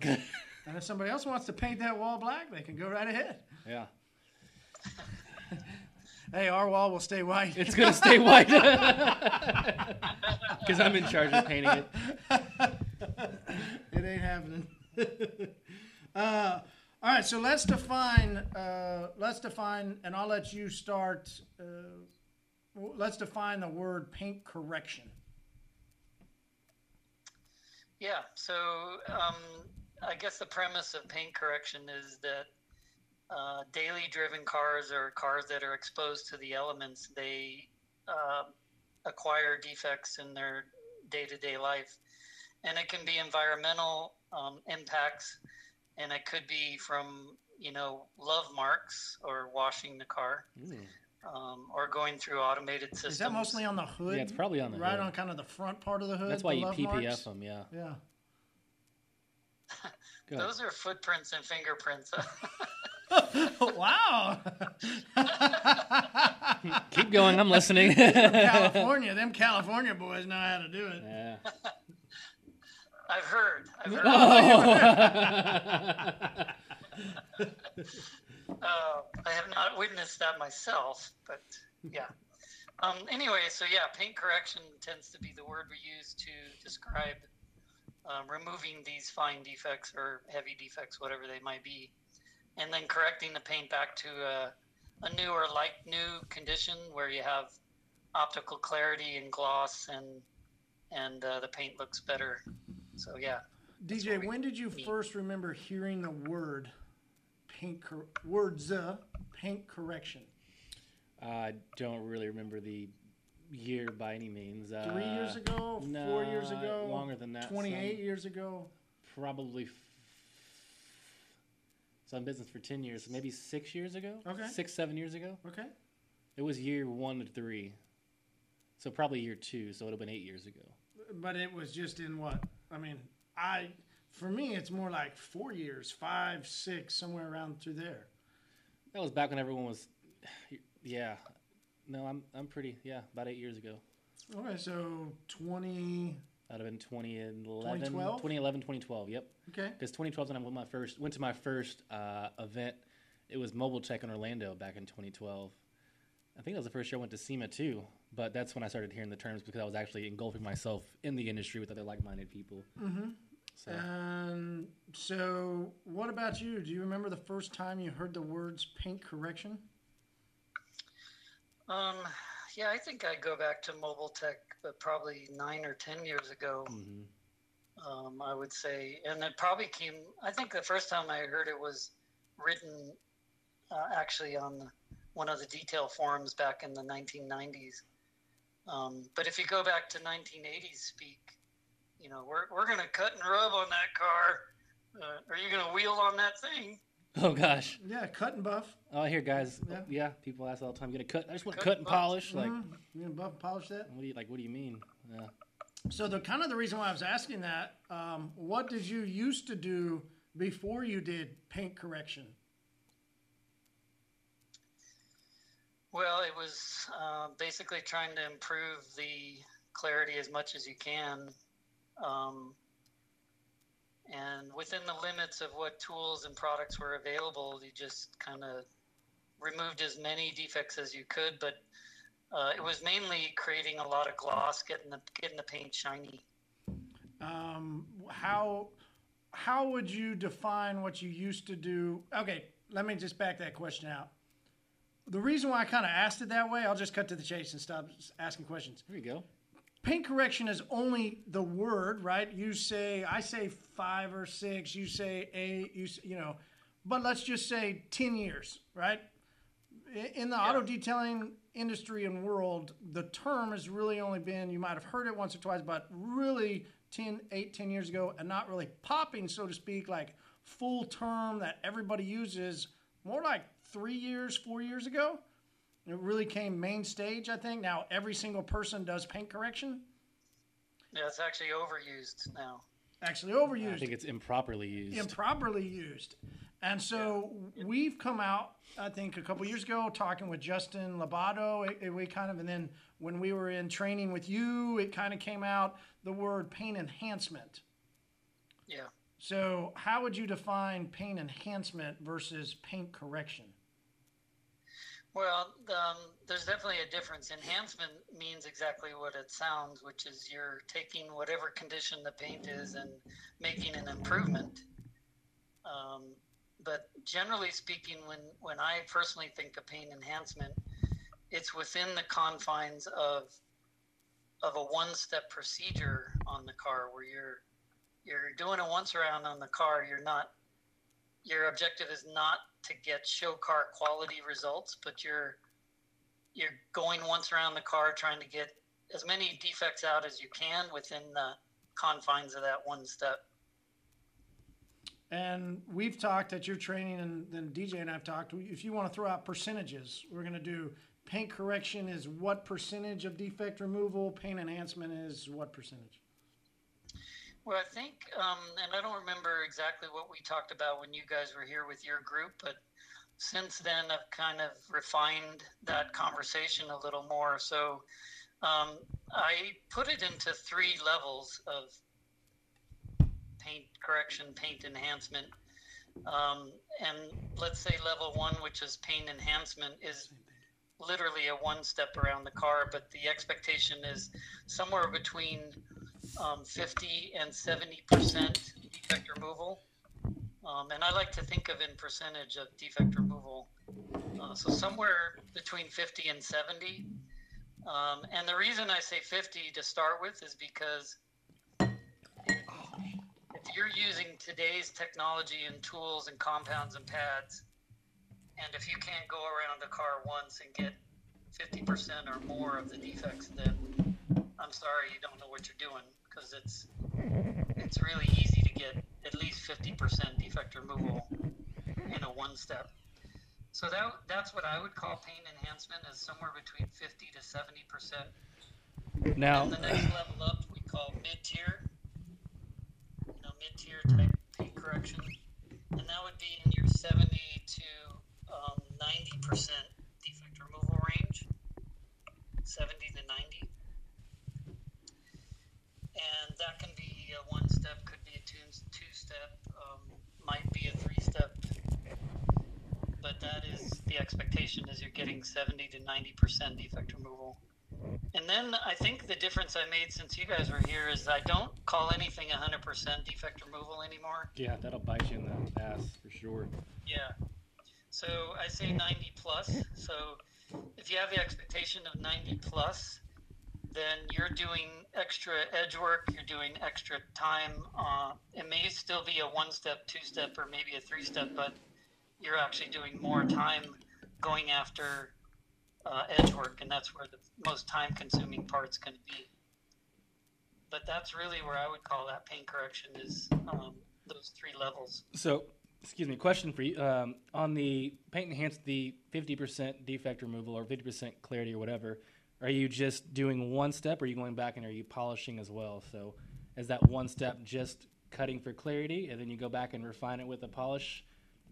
and if somebody else wants to paint that wall black, they can go right ahead. Yeah. Hey, our wall will stay white. It's gonna stay white. Because I'm in charge of painting it. It ain't happening. uh, all right, so let's define. Uh, let's define, and I'll let you start. Uh, w- let's define the word paint correction. Yeah, so um, I guess the premise of paint correction is that uh, daily driven cars or cars that are exposed to the elements, they uh, acquire defects in their day to day life. And it can be environmental um, impacts, and it could be from, you know, love marks or washing the car. Um, or going through automated systems. Is that mostly on the hood? Yeah, it's probably on the right hood. on kind of the front part of the hood. That's why you love PPF marks? them, yeah. Yeah. Those are footprints and fingerprints. wow. Keep going, I'm listening. California, them California boys know how to do it. yeah. I've heard. I've heard. Uh, I have not witnessed that myself, but yeah. Um, anyway, so yeah, paint correction tends to be the word we use to describe um, removing these fine defects or heavy defects, whatever they might be, and then correcting the paint back to a, a new or like new condition where you have optical clarity and gloss and and uh, the paint looks better. So yeah. DJ, when did you first remember hearing the word paint cor- words uh, paint correction? I don't really remember the year by any means. Uh, Three years ago, four years ago, longer than that. twenty-eight years ago. Probably. F- so I'm in business for ten years, so maybe six years ago. Okay. Six, seven years ago. Okay. It was year one to three. So probably year two. So it would have been eight years ago. But it was just in what? I mean, I for me, it's more like four years, five, six, somewhere around through there. That was back when everyone was. Yeah. No, I'm I'm pretty. Yeah, about eight years ago. Okay, so twenty. That would have been 2011, 2012? 2011, 2012. Yep. Okay. Because 2012 when I went my first went to my first uh, event. It was Mobile Tech in Orlando back in 2012. I think that was the first year I went to SEMA too. But that's when I started hearing the terms because I was actually engulfing myself in the industry with other like-minded people. Mm-hmm. So And so, what about you? Do you remember the first time you heard the words paint correction? Um, yeah, I think I'd go back to mobile tech, but probably nine or ten years ago. Um, I would say, and it probably came. I think the first time I heard it was written uh, actually on one of the detail forums back in the 1990s. Um, but if you go back to 1980s speak, you know, we're we're gonna cut and rub on that car. Uh, are you gonna wheel on that thing? Oh gosh. Yeah, cut and buff. Oh, I hear guys. Yeah. Yeah. people ask all the time. You gonna cut? I just want Cut cut, and and polish. polish. Like, Mhm. You gonna buff and polish that? what do you like? What do you mean? Yeah. So the kind of the reason why I was asking that, um, what did you used to do before you did paint correction? Well, it was uh, basically trying to improve the clarity as much as you can. Um, and within the limits of what tools and products were available, you just kind of removed as many defects as you could. But uh, it was mainly creating a lot of gloss, getting the getting the paint shiny. Um, how how would you define what you used to do? Okay, let me just back that question out. The reason why I kind of asked it that way, I'll just cut to the chase and stop asking questions. Here you go. Paint correction is only the word, right? You say, I say five or six, you say eight, you, you know, but let's just say 10 years, right? In the auto detailing industry and world, the term has really only been, you might have heard it once or twice, but really 10, 8, 10 years ago, and not really popping, so to speak, like full term that everybody uses more like three years, four years ago. It really came main stage, I think. Now every single person does paint correction. Yeah, it's actually overused now. Actually overused. I think it's improperly used. improperly used. And so we've come out, I think, a couple years ago, talking with Justin Labato. It, it- we kind of, and then when we were in training with you, it kind of came out the word paint enhancement. Yeah. So, how would you define paint enhancement versus paint correction? Well, um, there's definitely a difference. Enhancement means exactly what it sounds, which is you're taking whatever condition the paint is and making an improvement. Um, but generally speaking, when, when I personally think of paint enhancement, it's within the confines of of a one-step procedure on the car where you're you're doing a once around on the car. You're not your objective is not to get show car quality results, but you're you're going once around the car trying to get as many defects out as you can within the confines of that one step. And we've talked at your training, and then DJ and I've talked. If you want to throw out percentages, we're going to do paint correction is what percentage of defect removal, paint enhancement is what percentage. Well, I think, um, and I don't remember exactly what we talked about when you guys were here with your group, but since then I've kind of refined that conversation a little more. So um, I put it into three levels of paint correction, paint enhancement. Um, and let's say level one, which is paint enhancement, is literally a one step around the car, but the expectation is somewhere between um, 50 and 70 percent defect removal. Um, and I like to think of in percentage of defect removal. Uh, so somewhere between 50 and 70. Um, and the reason I say 50 to start with is because if you're using today's technology and tools and compounds and pads, and if you can't go around a car once and get 50% or more of the defects, then I'm sorry, you don't know what you're doing because it's it's really easy to get at least 50% defect removal in a one step. So that that's what I would call pain enhancement is somewhere between 50 to 70%. Now, And the next level up we call mid tier. You know, mid tier type paint correction. And that would be in your 70 to um, 90% defect removal range. 70 to 90. And that can be a one step, could be a two, two step, um, might be a three step. But that is the expectation is you're getting 70 to 90% defect removal. And then I think the difference I made since you guys were here is I don't call anything 100% defect removal anymore. yeah, that'll bite you in the ass for sure. Yeah. So I say 90 plus. So if you have the expectation of 90 plus, then you're doing extra edge work, you're doing extra time. Uh, it may still be a one step, two step, or maybe a three step, but you're actually doing more time going after uh, edge work, and that's where the most time consuming part's going to be. But that's really where I would call that pain correction is um, those three levels. So, excuse me, question for you. Um, on the paint enhance the 50% defect removal or 50% clarity or whatever, are you just doing one step or are you going back and are you polishing as well? So, is that one step just cutting for clarity and then you go back and refine it with a polish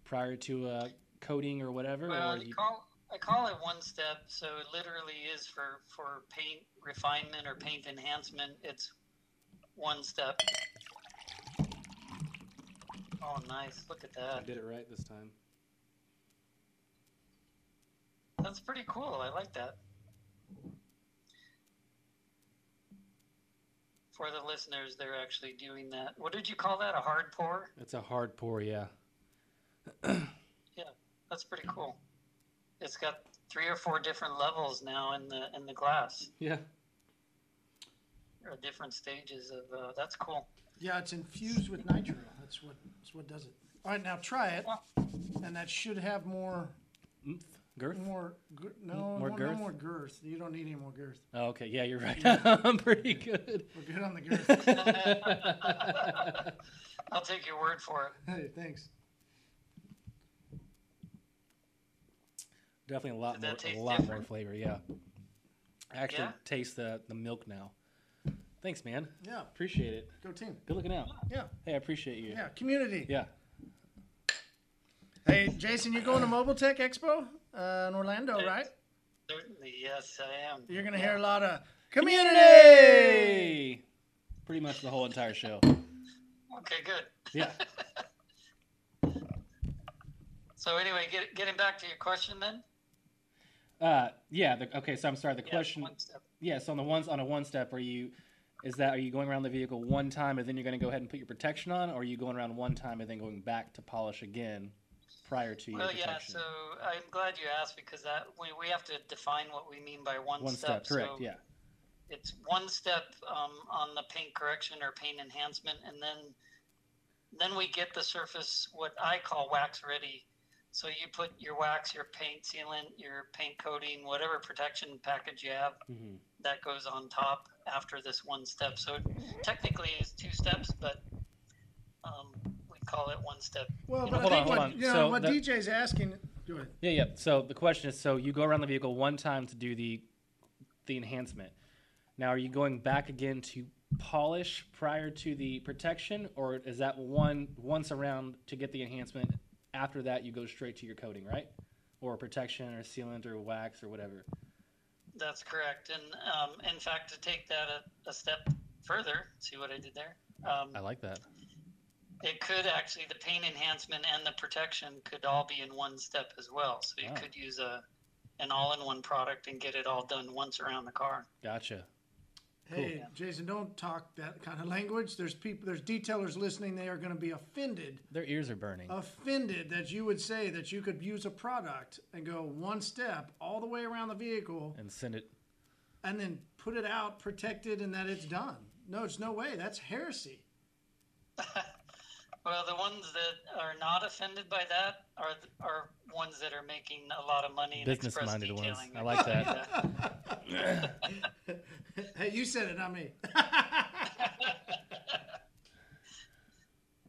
prior to uh, coating or whatever? Well, or I you, call I call it one step, so it literally is for for paint refinement or paint enhancement. It's one step. Oh, nice! Look at that. I did it right this time. That's pretty cool. I like that. for the listeners, they're actually doing that. What did you call that? A hard pour? It's a hard pour, yeah. Yeah, that's pretty cool. It's got three or four different levels now in the in the glass, Yeah. or different stages of. Uh, that's cool. Yeah, it's infused with nitro. That's what that's what does it. All right, now try it, and that should have more Oomph. Girth? more. gir- No, More no, no girth? more girth. You don't need any more girth. Oh, okay, yeah, you're right. I'm pretty good. We're good on the girth. I'll take your word for it. hey, thanks. Definitely a lot Did more, a taste lot more flavor. Yeah, I actually Yeah? taste the the milk now. Thanks, man. Yeah, Appreciate it. go team. Good looking out. Yeah, Hey, I appreciate you. yeah, community. Yeah. Hey, Jason, you're going to Mobile Tech Expo uh, in Orlando, right? Certainly, yes, I am. You're gonna hear a lot of community. Hey! Pretty much the whole entire show. Okay, good. Yeah. So anyway, get, getting back to your question then. Uh, yeah. The, okay. So I'm sorry. The Yeah, question. step. Yeah. So on the ones on a one step, are you? Is that are you going around the vehicle one time and then you're going to go ahead and put your protection on, or are you going around one time and then going back to polish again prior to your Well, yeah. So I'm glad you asked because that we, we have to define what we mean by one, one step. Correct. So yeah. it's one step um, on the paint correction or paint enhancement, and then then we get the surface what I call wax ready. So you put your wax, your paint sealant, your paint coating, whatever protection package you have, Mhm. that goes on top after this one step. So technically it's two steps, but um, we call it one step. Well, You but know, I hold think on, what, hold on. you know So what the- DJ's asking. Go ahead. Yeah, yeah. So the question is, so you go around the vehicle one time to do the the enhancement. Now, are you going back again to polish prior to the protection, or is that one once around to get the enhancement? After that, you go straight to your coating, right? Or protection, or sealant, or wax, or whatever. That's correct. And um, in fact, to take that a, a step further, see what I did there? Um, I like that. it could actually, the paint enhancement and the protection could all be in one step as well. So you Oh. could use a an all-in-one product and get it all done once around the car. Gotcha. Hey, Jason, don't talk that kind of language. There's people, there's detailers listening. They are going to be offended, Their ears are burning. offended that you would say that you could use a product and go one step all the way around the vehicle and send it. and then put it out protected and that it's done. No, it's no way. That's heresy. Well, the ones that are not offended by that are are ones that are making a lot of money Business-minded ones. I like that. you that. Hey, you said it, not me.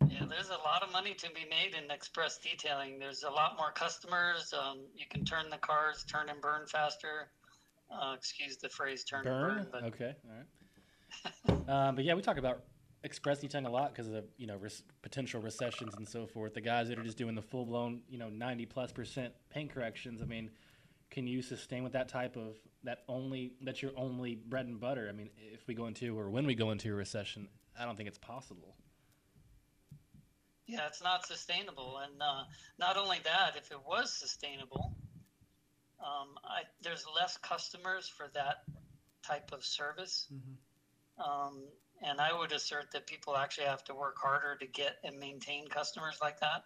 Yeah, there's a lot of money to be made in express detailing. There's a lot more customers. Um, you can turn the cars, turn and burn faster. Uh, excuse the phrase "turn Burn. and burn," but Okay. All right. um, but yeah, we talk about express detailing a lot because of you know res- potential recessions and so forth. The guys that are just doing the full blown you know ninety plus percent paint corrections. I mean, can you sustain with that type of that only that's your only bread and butter? I mean, if we go into or when we go into a recession, I don't think it's possible. yeah, it's not sustainable. And uh, not only that, if it was sustainable, um, I, there's less customers for that type of service. Um, and I would assert that people actually have to work harder to get and maintain customers like that.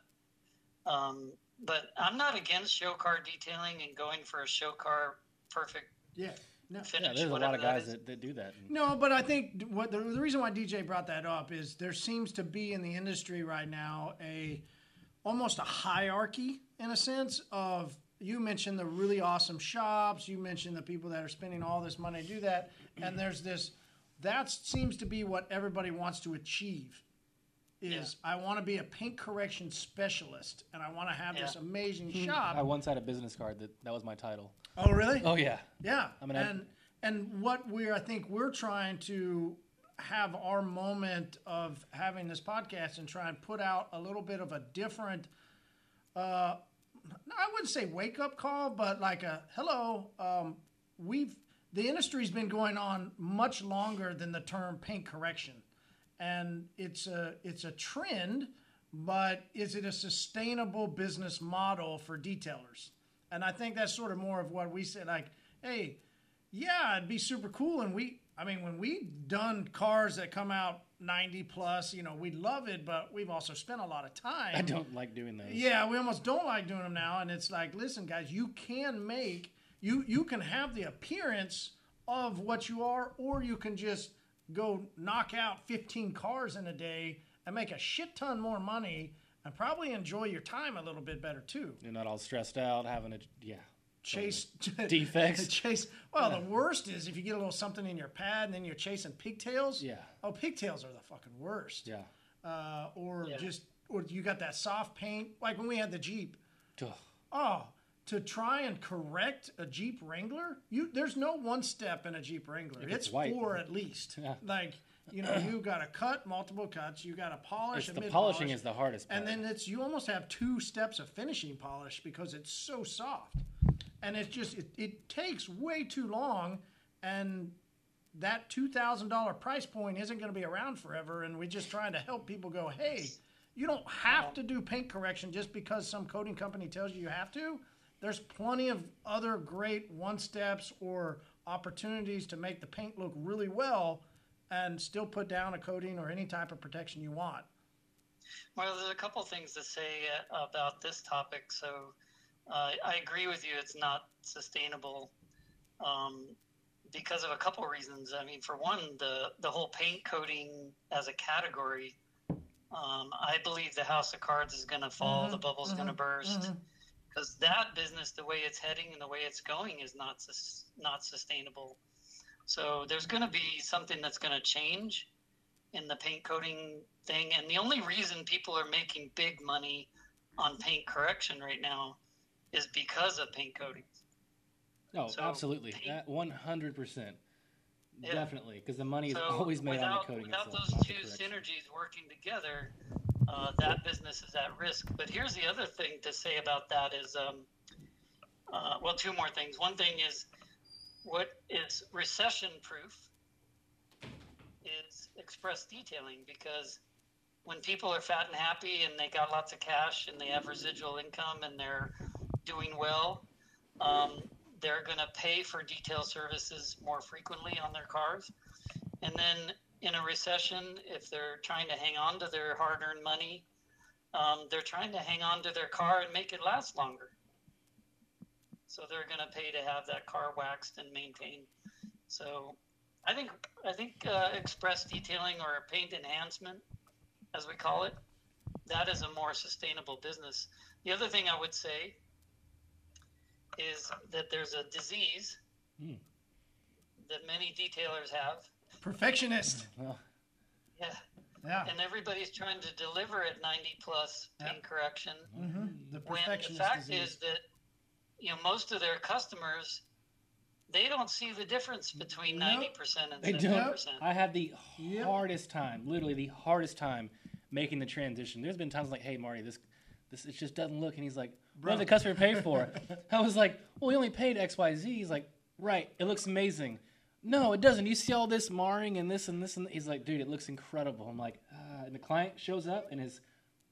Um, but I'm not against show car detailing and going for a show car perfect Yeah. No. finish. Yeah, there's a lot of guys is. that, that do that. No, but I think what the, the reason why DJ brought that up is there seems to be in the industry right now a almost a hierarchy in a sense of you mentioned the really awesome shops, you mentioned the people that are spending all this money to do that, and there's this that seems to be what everybody wants to achieve is I want to be a paint correction specialist and I want to have this Yeah. amazing I shop. I once had a business card that that was my title. Oh, really? Oh yeah. Yeah, I mean, I- and and what we're I think we're trying to have our moment of having this podcast and try and put out a little bit of a different. Uh, I wouldn't say wake up call, but like a hello. Um, we've the industry's been going on much longer than the term paint correction, and it's a it's a trend. But is it a sustainable business model for detailers? And I think that's sort of more of what we said. Like, hey, yeah, it'd be super cool, and we I mean, when we done cars that come out 90 plus, you know, we love it, but we've also spent a lot of time. I don't like doing those. Yeah, we almost don't like doing them now, and it's like, listen, guys, you can make you you can have the appearance of what you are, or you can just go knock out 15 cars in a day and make a shit ton more money and probably enjoy your time a little bit better too. You're not all stressed out, having a yeah. Chase Defects. chase. Well, the worst is if you get a little something in your pad and then you're chasing pigtails. Yeah. Oh, pigtails are the fucking worst. Yeah. Uh, or Yeah. just or you got that soft paint like when we had the Jeep. Ugh. Oh, to try and correct a Jeep Wrangler, you there's no one step in a Jeep Wrangler. it's It's, white. four at least. Yeah. Like you know, you got to cut multiple cuts. You got to polish. It's and the polishing is the hardest part. and then it's you almost have two steps of finishing polish because it's so soft, and it's just it, it takes way too long, and that two thousand dollar price point isn't going to be around forever. And we're just trying to help people go, hey, you don't have to do paint correction just because some coating company tells you you have to. There's plenty of other great one steps or opportunities to make the paint look really well and still put down a coating or any type of protection you want. Well, there's a couple things to say uh, about this topic. So, uh, I agree with you. It's not sustainable um, because of a couple reasons. I mean, for one, the the whole paint coating as a category. Um, I believe the house of cards is going to fall. The bubble's going to burst because that business, the way it's heading and the way it's going, is not sus- not sustainable. So there's going to be something that's going to change in the paint coating thing. And the only reason people are making big money on paint correction right now is because of paint coatings. No, So, absolutely. 100%. Definitely. Because the money is So always made without, on the coating without itself. those two correction. synergies working together, uh, that business is at risk. But here's the other thing to say about that is, um, uh, well, two more things. One thing is, what is recession proof is express detailing because when people are fat and happy and they got lots of cash and they have residual income and they're doing well, um, they're going to pay for detail services more frequently on their cars. And then in a recession, if they're trying to hang on to their hard earned money, um, they're trying to hang on to their car and make it last longer. So they're going to pay to have that car waxed and maintained. So I think I think uh, express detailing or paint enhancement, as we call it, that is a more sustainable business. The other thing I would say is that there's a disease Hmm. that many detailers have. Perfectionist. Well, Yeah, Yeah. and everybody's trying to deliver at 90 plus paint Yep. correction. hmm The When the fact disease. is that you know most of their customers they don't see the difference between Nope. 90% and they 70%. don't. I had the Yep. hardest time, literally the hardest time making the transition. There's been times like, hey, Marty, this this it just doesn't look. And he's like, what did the customer pay for? I was like, well, we only paid X, Y, Z. He's like, right, it looks amazing. No, it doesn't. You see all this marring and this and this and he's like, dude, it looks incredible. I'm like, ah. and the client shows up and is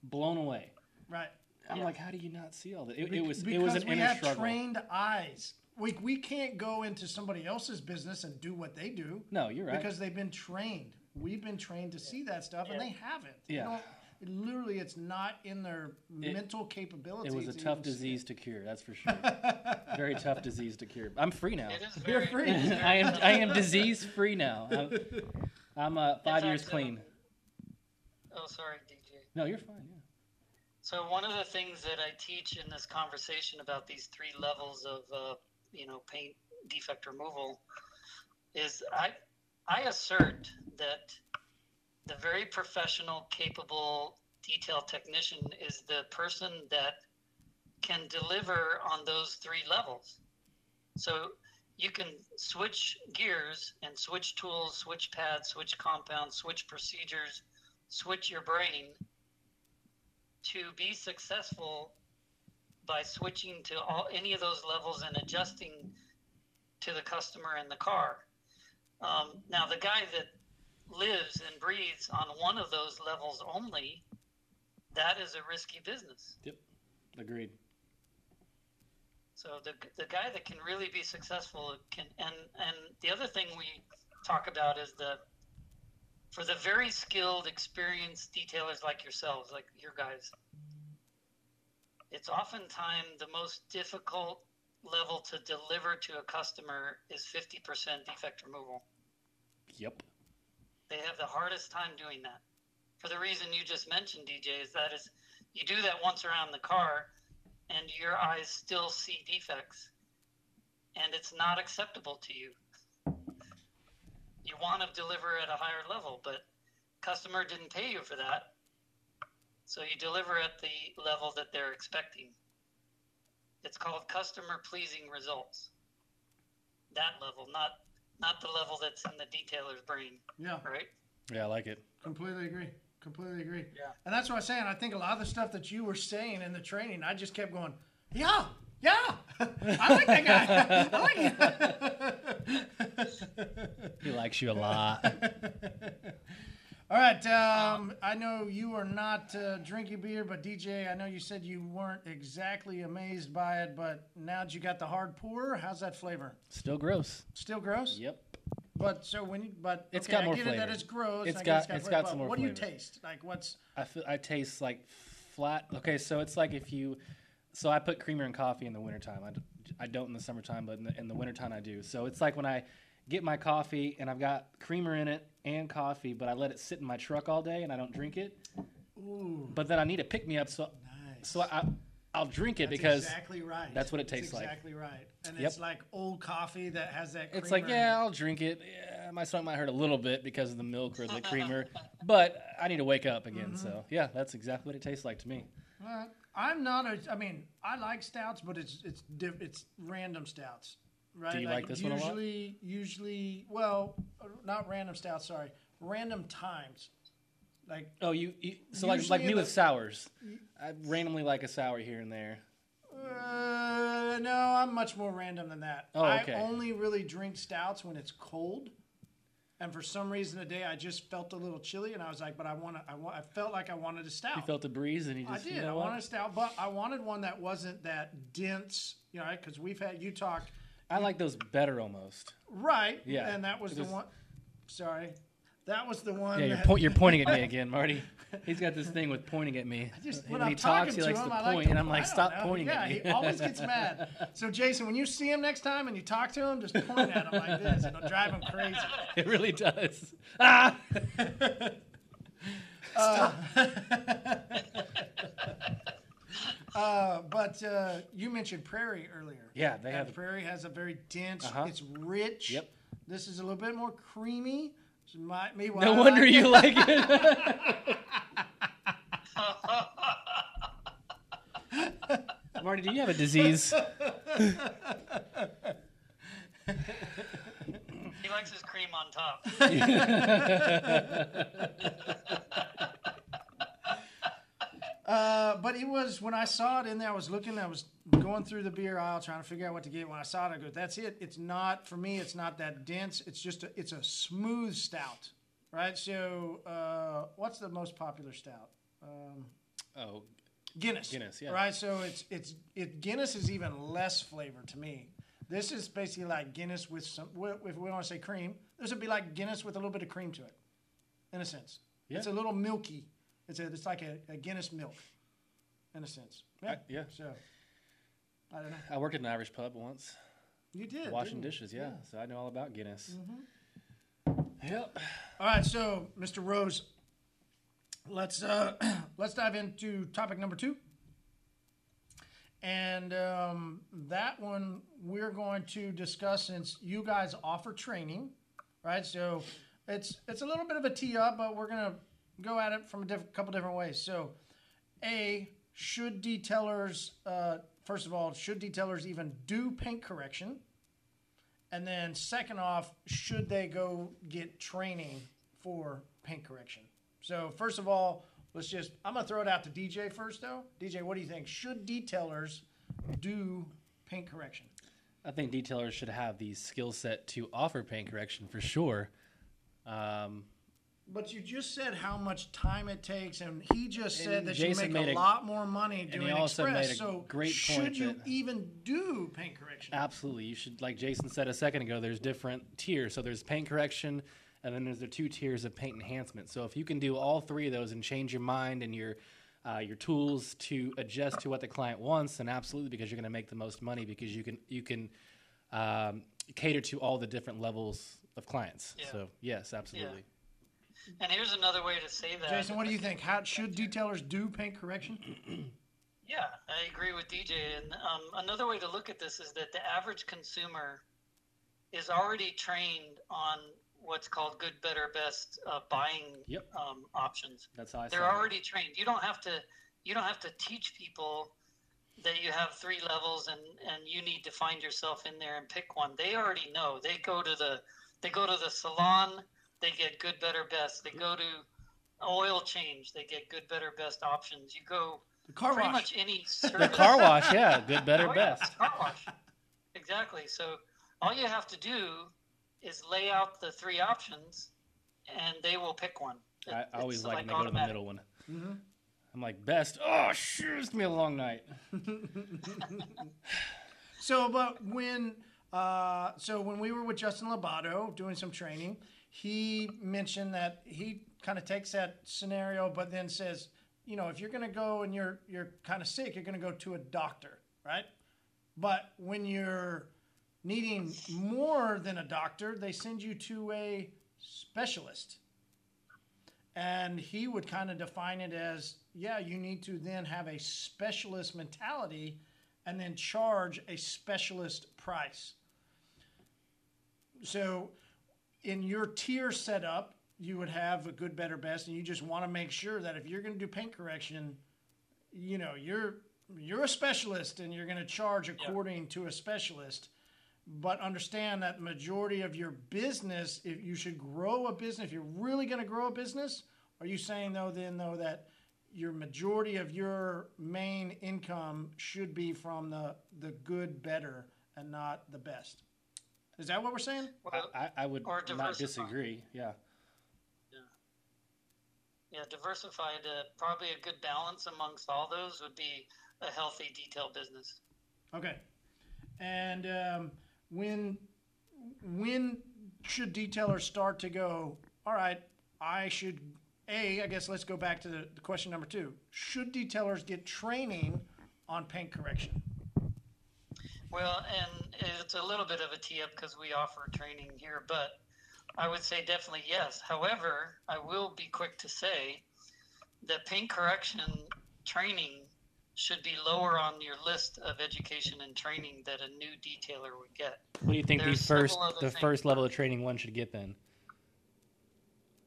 blown away. right. I'm Yeah. like, how do you not see all that? It, it was it was an we inner have struggle. trained eyes. We, we can't go into somebody else's business and do what they do No, you're right. because they've been trained. We've been trained to see that stuff, and they haven't. Yeah. don't- it literally, it's not in their It- mental capabilities. It was a to tough disease to cure, that's for sure. Very tough disease to cure. I'm free now. It is You're free. I am I am disease free now. I'm, I'm uh, five fact, years clean. Oh, sorry, DJ. No, you're fine. Yeah. So one of the things that I teach in this conversation about these three levels of, uh, you know, paint defect removal is I, I assert that the very professional, capable detail technician is the person that can deliver on those three levels. So you can switch gears and switch tools, switch pads, switch compounds, switch procedures, switch your brain to be successful by switching to all any of those levels and adjusting to the customer and the car. Um, now, the guy that lives and breathes on one of those levels only, that is a risky business. Yep. Agreed. So the the guy that can really be successful can and and the other thing we talk about is the for the very skilled, experienced detailers like yourselves, like your guys. It's oftentimes the most difficult level to deliver to a customer is 50% defect removal. Yep. They have the hardest time doing that. For the reason you just mentioned, DJ, is that is you do that once around the car and your eyes still see defects and it's not acceptable to you. You want to deliver at a higher level, but customer didn't pay you for that. So you deliver at the level that they're expecting. It's called customer pleasing results. That level, not not the level that's in the detailer's brain, Yeah, right? Yeah, I like it. completely agree. Completely agree. Yeah. And that's what I'm saying. I think a lot of the stuff that you were saying in the training, I just kept going, yeah, yeah. I like that guy. I like it. He likes you a lot. All right. Um, I know you are not uh, drinking beer, but DJ, I know you said you weren't exactly amazed by it, but now that you got the hard pour, how's that flavor? Still gross. Still gross? Yep. But so when you, but It's okay, got I more get it that flavor. it's gross. It's I got- it's flavor, got but some more What do you flavor. taste? Like what's I feel I taste like flat. Okay, so it's like if you, so I put creamer in coffee in the wintertime. I, d- I don't in the summertime, but in the, in the wintertime I do. So it's like when I get my coffee and I've got creamer in it and coffee, but I let it sit in my truck all day and I don't drink it. But then I need a pick me up, so nice? so I I'll drink it That's because exactly right. that's what it That's tastes like. Exactly right. And Yep. it's like old coffee that has that. it's like yeah. I'll drink it. Yeah, my stomach might hurt a little bit because of the milk or the creamer, but I need to wake up again. So Mm-hmm. yeah, that's exactly what it tastes like to me. I'm not a. I mean, I like stouts, but it's it's diff, it's random stouts, right? Do you like this one a lot? usually, Usually, well, not random stouts. Sorry, random times. Like Oh, you, you so like like me the- with sours. I randomly like a sour here and there. Uh, no, I'm much more random than that. Oh, okay. I only really drink stouts when it's cold. And for some reason today, I just felt a little chilly, and I was like, "But I want to. I want. I felt like I wanted a stout. You felt the breeze and you just. I did. You I know wanted a stout, but I wanted one that wasn't that dense. You know, because we've had you talk I like those better almost. right. Yeah, and that was the one. Sorry, that was the one. Yeah, you're, that- point, you're pointing at me again, Marty. He's got this thing with pointing at me. Just, when when, he talks, he likes him, to I point, like to, and I'm like, "Stop know. pointing yeah, at me." he always gets mad. So, Jason, when you see him next time and you talk to him, just point at him like this. It'll drive him crazy. it really does. Ah! Uh, but uh, you mentioned Prairie earlier. Yeah, they And have- Prairie has a very dense. Uh-huh. It's rich. Yep. This is a little bit more creamy. My, me, No I wonder like you it. like it. Marty, do you have a disease? He likes his cream on top. Uh, but it was when I saw it in there. I was looking. I was going through the beer aisle trying to figure out what to get. When I saw it, I go, "That's it. It's not for me. It's not that dense. It's just a, it's a smooth stout, right? So, uh, what's the most popular stout? Um, Oh, Guinness. Guinness, yeah. Right. So it's it's it Guinness is even less flavor to me. This is basically like Guinness with some. If we want to say cream, this would be like Guinness with a little bit of cream to it, in a sense. Yeah. It's a little milky. It's a it's like a, a Guinness milk, in a sense. Yeah. I- yeah. So I don't know. I worked at an Irish pub once, You did washing dishes. Yeah, so I know all about Guinness. Yep. All right, so Mr. Rose, let's uh, let's dive into topic number two, and um, that one we're going to discuss since you guys offer training, right? So it's it's a little bit of a tee up, but we're gonna go at it from a diff- couple different ways. So, a should detailers uh, first of all should detailers even do paint correction? And then second off, should they go get training for paint correction? So first of all, let's just I'm gonna throw it out to DJ first though. DJ, what do you think? Should detailers do paint correction? I think detailers should have the skill set to offer paint correction for sure. Um, But you just said how much time it takes, and he just said And that Jason you made make a a- lot more money he doing also express. made a so great should you that- even do paint correction? Absolutely. You should, like Jason said a second ago, there's different tiers. So there's paint correction, and then there's the two tiers of paint enhancement. So if you can do all three of those and change your mind and your uh, your tools to adjust to what the client wants, then absolutely, because you're going to make the most money because you can you can um, cater to all the different levels of clients. Yeah. So yes, absolutely. And here's another way to say that. Jason, what do you think? How should detailers do paint correction? Yeah, I agree with DJ. And um, another way to look at this is that the average consumer is already trained on what's called good, better, best uh, buying Yep. um, options. That's how I They're saw it. already trained. You don't have to. You don't have to teach people that you have three levels and and you need to find yourself in there and pick one. They already know. They go to the they go to the salon. They get good, better, best. They go to oil change. They get good, better, best options. You go The car pretty wash. much any service. The car wash, yeah, good, better, Oh, yeah, best. car wash. Exactly. So all you have to do is lay out the three options, and they will pick one. I, It- I always it's like when they go to the middle one. I'm like best. Oh, sure, it's gonna be a long night. So, but when uh, so when we were with Justin Labato doing some training, he mentioned that he kind of takes that scenario, but then says, you know, if you're going to go and you're you're kind of sick, you're going to go to a doctor, right? But when you're needing more than a doctor, they send you to a specialist. And he would kind of define it as, yeah, you need to then have a specialist mentality and then charge a specialist price. So, in your tier setup, you would have a good, better, best, and you just want to make sure that if you're going to do paint correction, you know you're you're a specialist and you're going to charge according to a specialist. But understand that majority of your business, if you should grow a business, if you're really going to grow a business, are you saying though then though that your majority of your main income should be from the the good, better, and not the best? Is that what we're saying? Well, I, I would Or not diversify. disagree. Yeah. yeah, diversified. Uh, probably a good balance amongst all those would be a healthy detail business. Okay. And um, when when should detailers start to go? All right, I should. A, I guess let's go back to the, the question number two. Should detailers get training on paint correction? Well, and it's a little bit of a tee up because we offer training here, but I would say definitely yes. However, I will be quick to say that paint correction training should be lower on your list of education and training that a new detailer would get. What do you think the first the first level of training one should get then?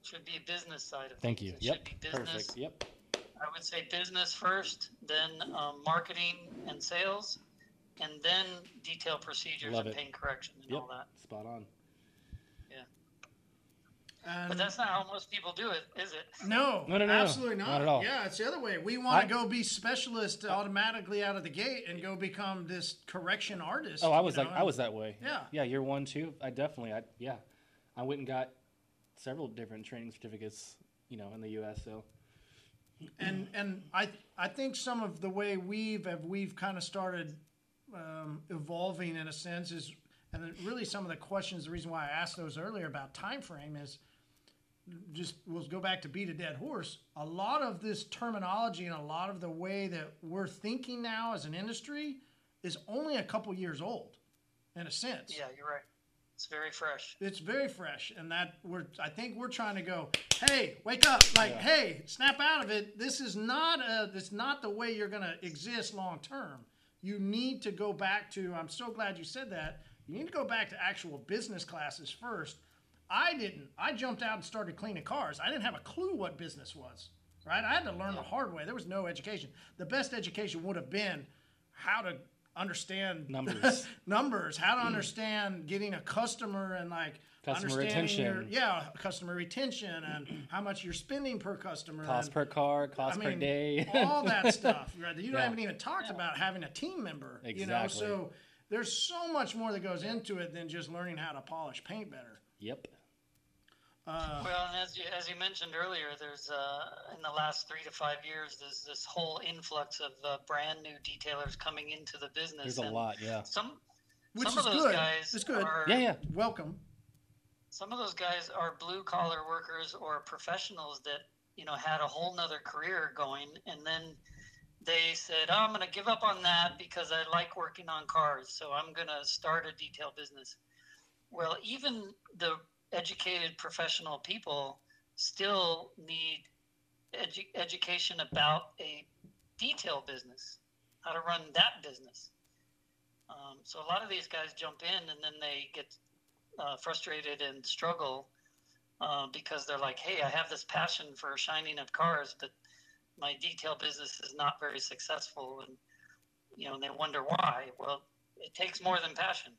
Should be a business side of Thank things. you. It Yep. should be business. Perfect. Yep. I would say business first, then um, marketing and sales, and then detail procedures Love and it. paint correction and Yep. all that. Spot on. Yeah. And But that's not how most people do it, is it? no, No, no, no, absolutely not. Not at all. Yeah, it's the other way. We want I- to go be specialist automatically out of the gate and go become this correction artist. Oh, I was like know, I was that way. Yeah. Yeah, you're one too. I definitely I yeah. I went and got several different training certificates, you know, in the US, so and and I I think some of the way we've have we've kind of started um, evolving in a sense is, and really some of the questions. The reason why I asked those earlier about time frame is just we'll go back to beat a dead horse. A lot of this terminology and a lot of the way that we're thinking now as an industry is only a couple years old, in a sense Yeah, you're right. It's very fresh. it's very fresh and that we're i think we're trying to go hey wake up like hey snap out of it this is not a this not the way you're going to exist long term you need to go back to i'm so glad you said that you need to go back to actual business classes first. I didn't i jumped out and started cleaning cars. I didn't have a clue what business was right? I had to learn the hard way. There was no education. The best education would have been how to understand Numbers. numbers, how to mm. understand getting a customer and like Customer understanding your- retention. yeah, customer retention and how much you're spending per customer. cost and, per car, cost I per day. all that stuff. Right? You Yeah. haven't even talked about having a team member. You know, Exactly. so there's so much more that goes into it than just learning how to polish paint better. yep. Uh, Well, and as you, as you mentioned earlier, there's uh, in the last three to five years, there's this whole influx of uh, brand new detailers coming into the business. There's a and lot, yeah. Some which some is of those good. guys It's good. are Yeah, yeah. Welcome. Some of those guys are blue collar workers or professionals that you know had a whole nother career going. And then they said oh, i'm going to give up on that because i like working on cars so i'm going to start a detail business. Well even the educated professional people still need edu- education about a detail business how to run that business. Um, so a lot of these guys jump in and then they get uh, frustrated and struggle uh, because they're like, hey, I have this passion for shining up cars, but my detail business is not very successful. And, you know, they wonder why. Well, it takes more than passion.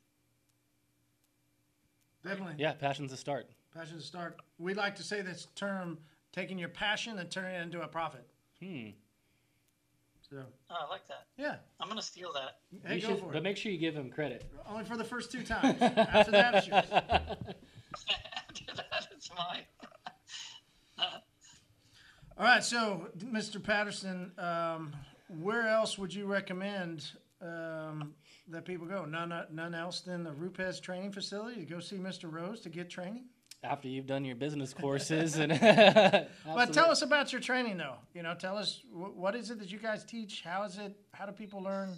Definitely. Yeah, passion's a start. Passion a start. We like to say this term, taking your passion and turning it into a profit. Hmm. So, Oh, I like that. yeah. I'm going to steal that. Hey, You go should, for but make sure you give him credit. Only for the first two times. After that, it's yours. After that, it's mine. All right, so Mr. Patterson, um, where else would you recommend um, that people go? None, none else than the Rupes training facility to go see Mr. Rose to get training. After you've done your business courses and But tell us about your training, though. You know, tell us wh- what is it that you guys teach? How is it? How do people learn?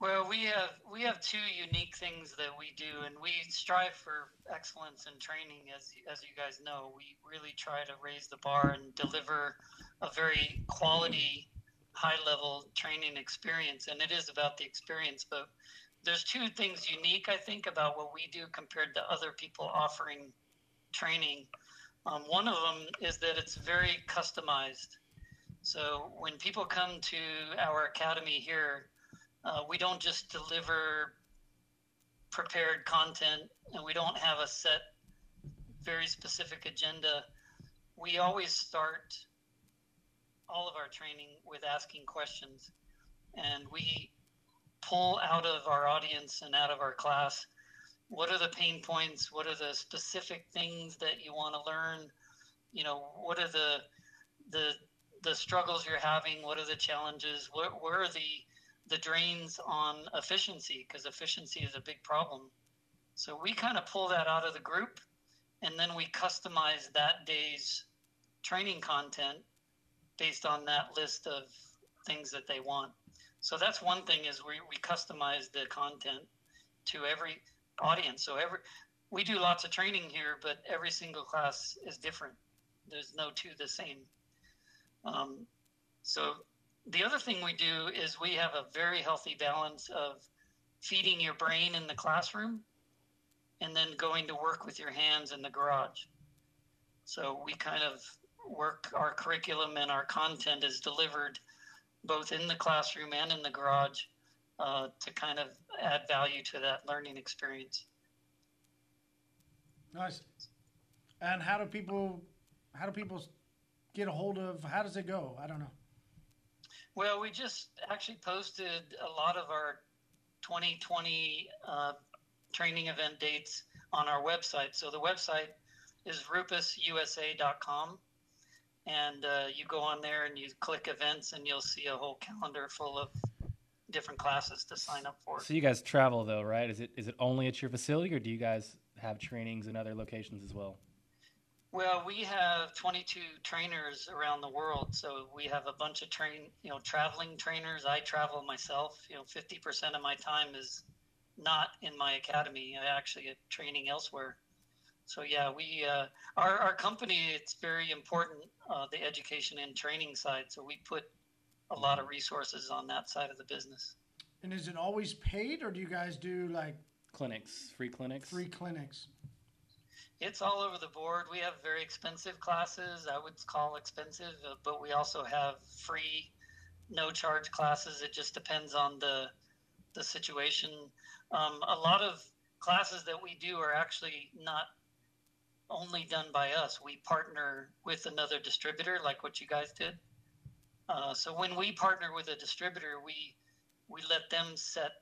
Well, we have we have two unique things that we do, and we strive for excellence in training. As as you guys know, we really try to raise the bar and deliver a very quality, high level training experience. And it is about the experience, but there's two things unique, I think, about what we do compared to other people offering training. Um, one of them is that it's very customized. So when people come to our academy here, uh, we don't just deliver prepared content and we don't have a set, very specific agenda. We always start all of our training with asking questions. And we pull out of our audience and out of our class what are the pain points? What are the specific things that you want to learn? You know, what are the the the struggles you're having? What are the challenges? What where are the the drains on efficiency because efficiency is a big problem. So we kind of pull that out of the group and then we customize that day's training content based on that list of things that they want. So that's one thing is we, we customize the content to every audience. So every we do lots of training here, but every single class is different. There's no two the same. Um, so the other thing we do is we have a very healthy balance of feeding your brain in the classroom and then going to work with your hands in the garage. So we kind of work our curriculum and our content is delivered both in the classroom and in the garage uh, to kind of add value to that learning experience. Nice. And how do people? How do people get a hold of? How does it go? I don't know. Well, we just actually posted a lot of our 2020 uh, training event dates on our website. So the website is rupesusa.com. And uh, you go on there and you click events, and you'll see a whole calendar full of different classes to sign up for. So you guys travel though, right? Is it is it only at your facility, or do you guys have trainings in other locations as well? Well, we have 22 trainers around the world, so we have a bunch of train, you know, traveling trainers. I travel myself. You know, 50% of my time is not in my academy. I actually am training elsewhere. So yeah, we uh, our our company. It's very important uh, the education and training side. So we put a lot of resources on that side of the business. And is it always paid, or do you guys do like Clinics, free clinics. free clinics? It's all over the board. We have very expensive classes. I would call expensive, uh, but we also have free, no charge classes. It just depends on the the situation. Um, a lot of classes that we do are actually not only done by us. We partner with another distributor, like what you guys did. Uh, so when we partner with a distributor, we we let them set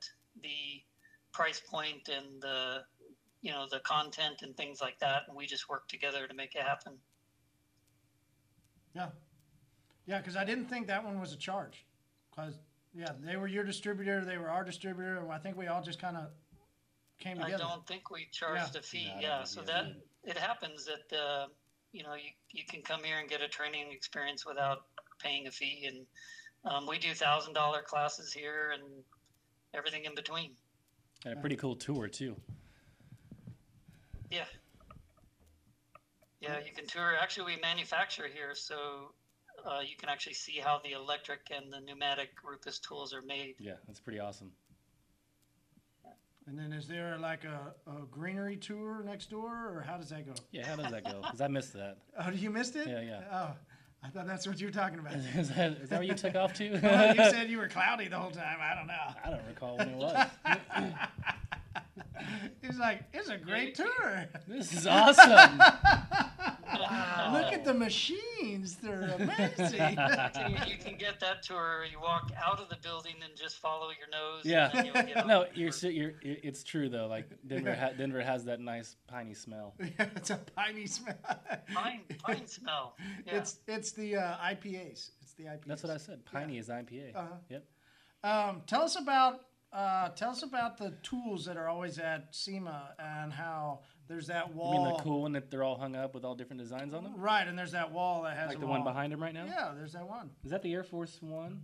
the price point and the you know the content and things like that, and we just work together to make it happen. Yeah, yeah, because I didn't think that one was a charge. Because yeah, they were your distributor, they were our distributor, and I think we all just kind of came together. I don't think we charged Yeah. a fee. No, yeah, so that it happens that uh, you know you you can come here and get a training experience without paying a fee, and um, we do thousand dollar classes here and everything in between. And a pretty cool tour too. Yeah. Yeah, you can tour. Actually, we manufacture here, so uh, you can actually see how the electric and the pneumatic Rupes tools are made. Yeah, that's pretty awesome. And then is there like a, a greenery tour next door, or how does that go? Yeah, how does that go? Because I missed that. Oh, you missed it? Yeah, yeah. Oh, I thought that's what you were talking about. Is that, is that what you took off to? well, you said you were cloudy the whole time. I don't know. I don't recall when it was. He's like, it's a great tour. This is awesome. Look at the machines; they're amazing. You, you can get that tour. You walk out of the building and just follow your nose. Yeah. And then you'll get No, you're, tour. you're you're it's true though. Like Denver, ha- Denver has that nice piney smell. yeah, it's a piney smell. pine, pine smell. Yeah. It's it's the uh, IPAs. It's the IPAs. That's what I said. Piney is IPA. Uh-huh. Yep. Um, tell us about uh, tell us about the tools that are always at SEMA and how there's that wall. You wall. mean the cool one that they're all hung up with all different designs on them? Right, and there's that wall that has Like a the one behind him right now? Yeah, there's that one. Is that the Air Force One?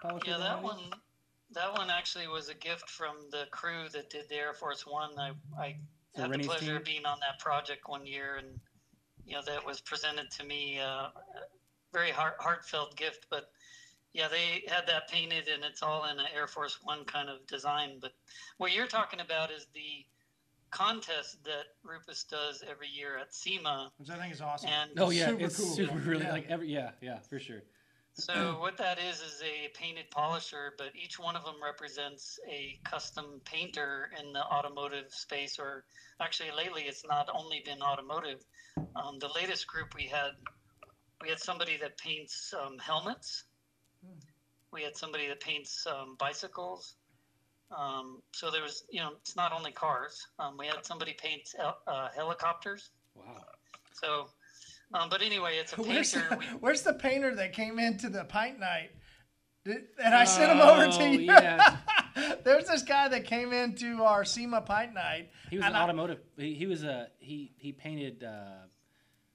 polisher Yeah, that one. That one actually was a gift from the crew that did the Air Force One. I, I So had the Rennie's pleasure of being on that project one year, and you know that was presented to me. Uh, very heart, heartfelt gift, but yeah, they had that painted, and it's all in an Air Force One kind of design. But what you're talking about is the contest that Rupes does every year at SEMA, Which I think is awesome. and Oh yeah, Super it's cool. super really Yeah. like every yeah yeah for sure. So what that is is a painted polisher, but each one of them represents a custom painter in the automotive space. Or actually, lately it's not only been automotive. Um, the latest group we had, we had somebody that paints um, helmets. We had somebody that paints um, bicycles. Um, so there was, you know, it's not only cars. Um, we had somebody paint uh, helicopters. Wow. So, um, but anyway, it's a Where's the, We- where's the painter that came into the pint night? Did, and I sent him over to Oh, you. yeah. There's this guy that came into our SEMA pint night. He was an I- automotive. He, he was a he he painted uh,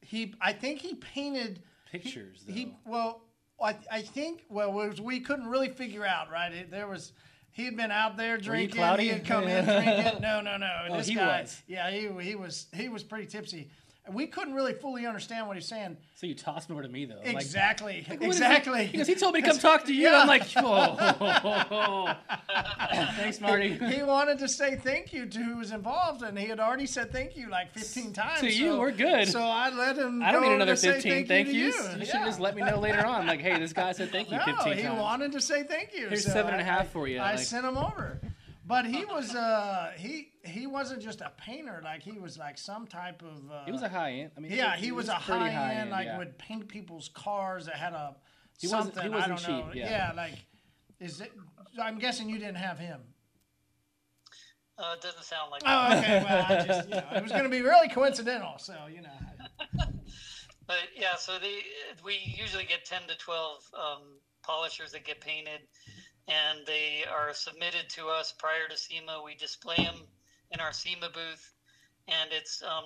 He, I think he painted pictures. Though. He well, I, I think well was we couldn't really figure out right. It, there was he had been out there drinking. He had come in drinking. No, no, no. Oh, this guy, was. yeah, he he was he was pretty tipsy. And we couldn't really fully understand what he's saying. so you tossed him over to me though. I'm like, exactly, exactly. Because he told me to come talk to you. Yeah. I'm like, oh, thanks, Marty. he wanted to say thank you to who was involved, and he had already said thank you like 15 times. To you, we're good. So I let him. I don't need another 15 thank, thank you. yous. You you. should have just let me know later on. Like, hey, this guy said thank you No, 15 he times. wanted to say thank you. Here's so seven and a I- half I- for you, I like- sent him over, but he was uh he he wasn't just a painter. Like he was like some type of. Uh, He was a high end. I mean, yeah, he was a pretty high end, like yeah. would paint people's cars that had a He wasn't- something. he I wasn't don't know. cheap, yeah. like is it? I'm guessing you didn't have him. uh, it doesn't sound like. Oh, okay. Well, I just you know, it was going to be really coincidental. So you know. But yeah, so they we usually get ten to twelve um, polishers that get painted, and they are submitted to us prior to SEMA. We display them in our SEMA booth, and it's um,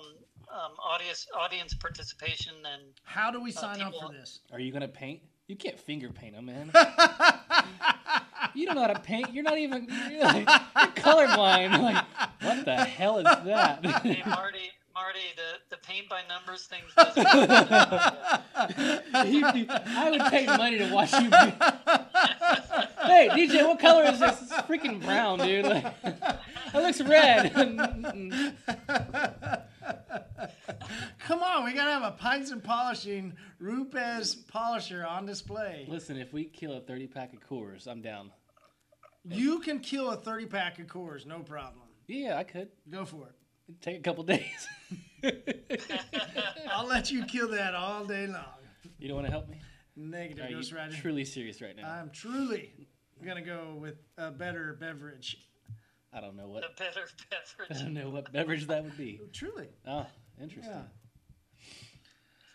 um, audience audience participation and How do we sign up people- for this? Are you gonna paint? You can't finger paint them, man. you don't know how to paint. You're not even. You're, like, you're colorblind. Like, what the hell is that? hey, Marty. Marty, the, the paint by numbers things doesn't. You- you- I would pay money to watch you. paint. hey, DJ, what color is this? It's freaking brown, dude. Like, that looks red. Come on, we gotta have a pints and polishing Rupes polisher on display. Listen, if we kill a 30 pack of Coors, I'm down. You can kill a 30 pack of Coors, no problem. Yeah, I could. Go for it. It'd take a couple days. I'll let you kill that all day long. you don't want to help me? Negative, Are Ghost Rider. truly serious right now? I'm truly gonna go with a better beverage. I don't know the what. better beverage. I don't know what beverage that would be. Truly. Oh, interesting.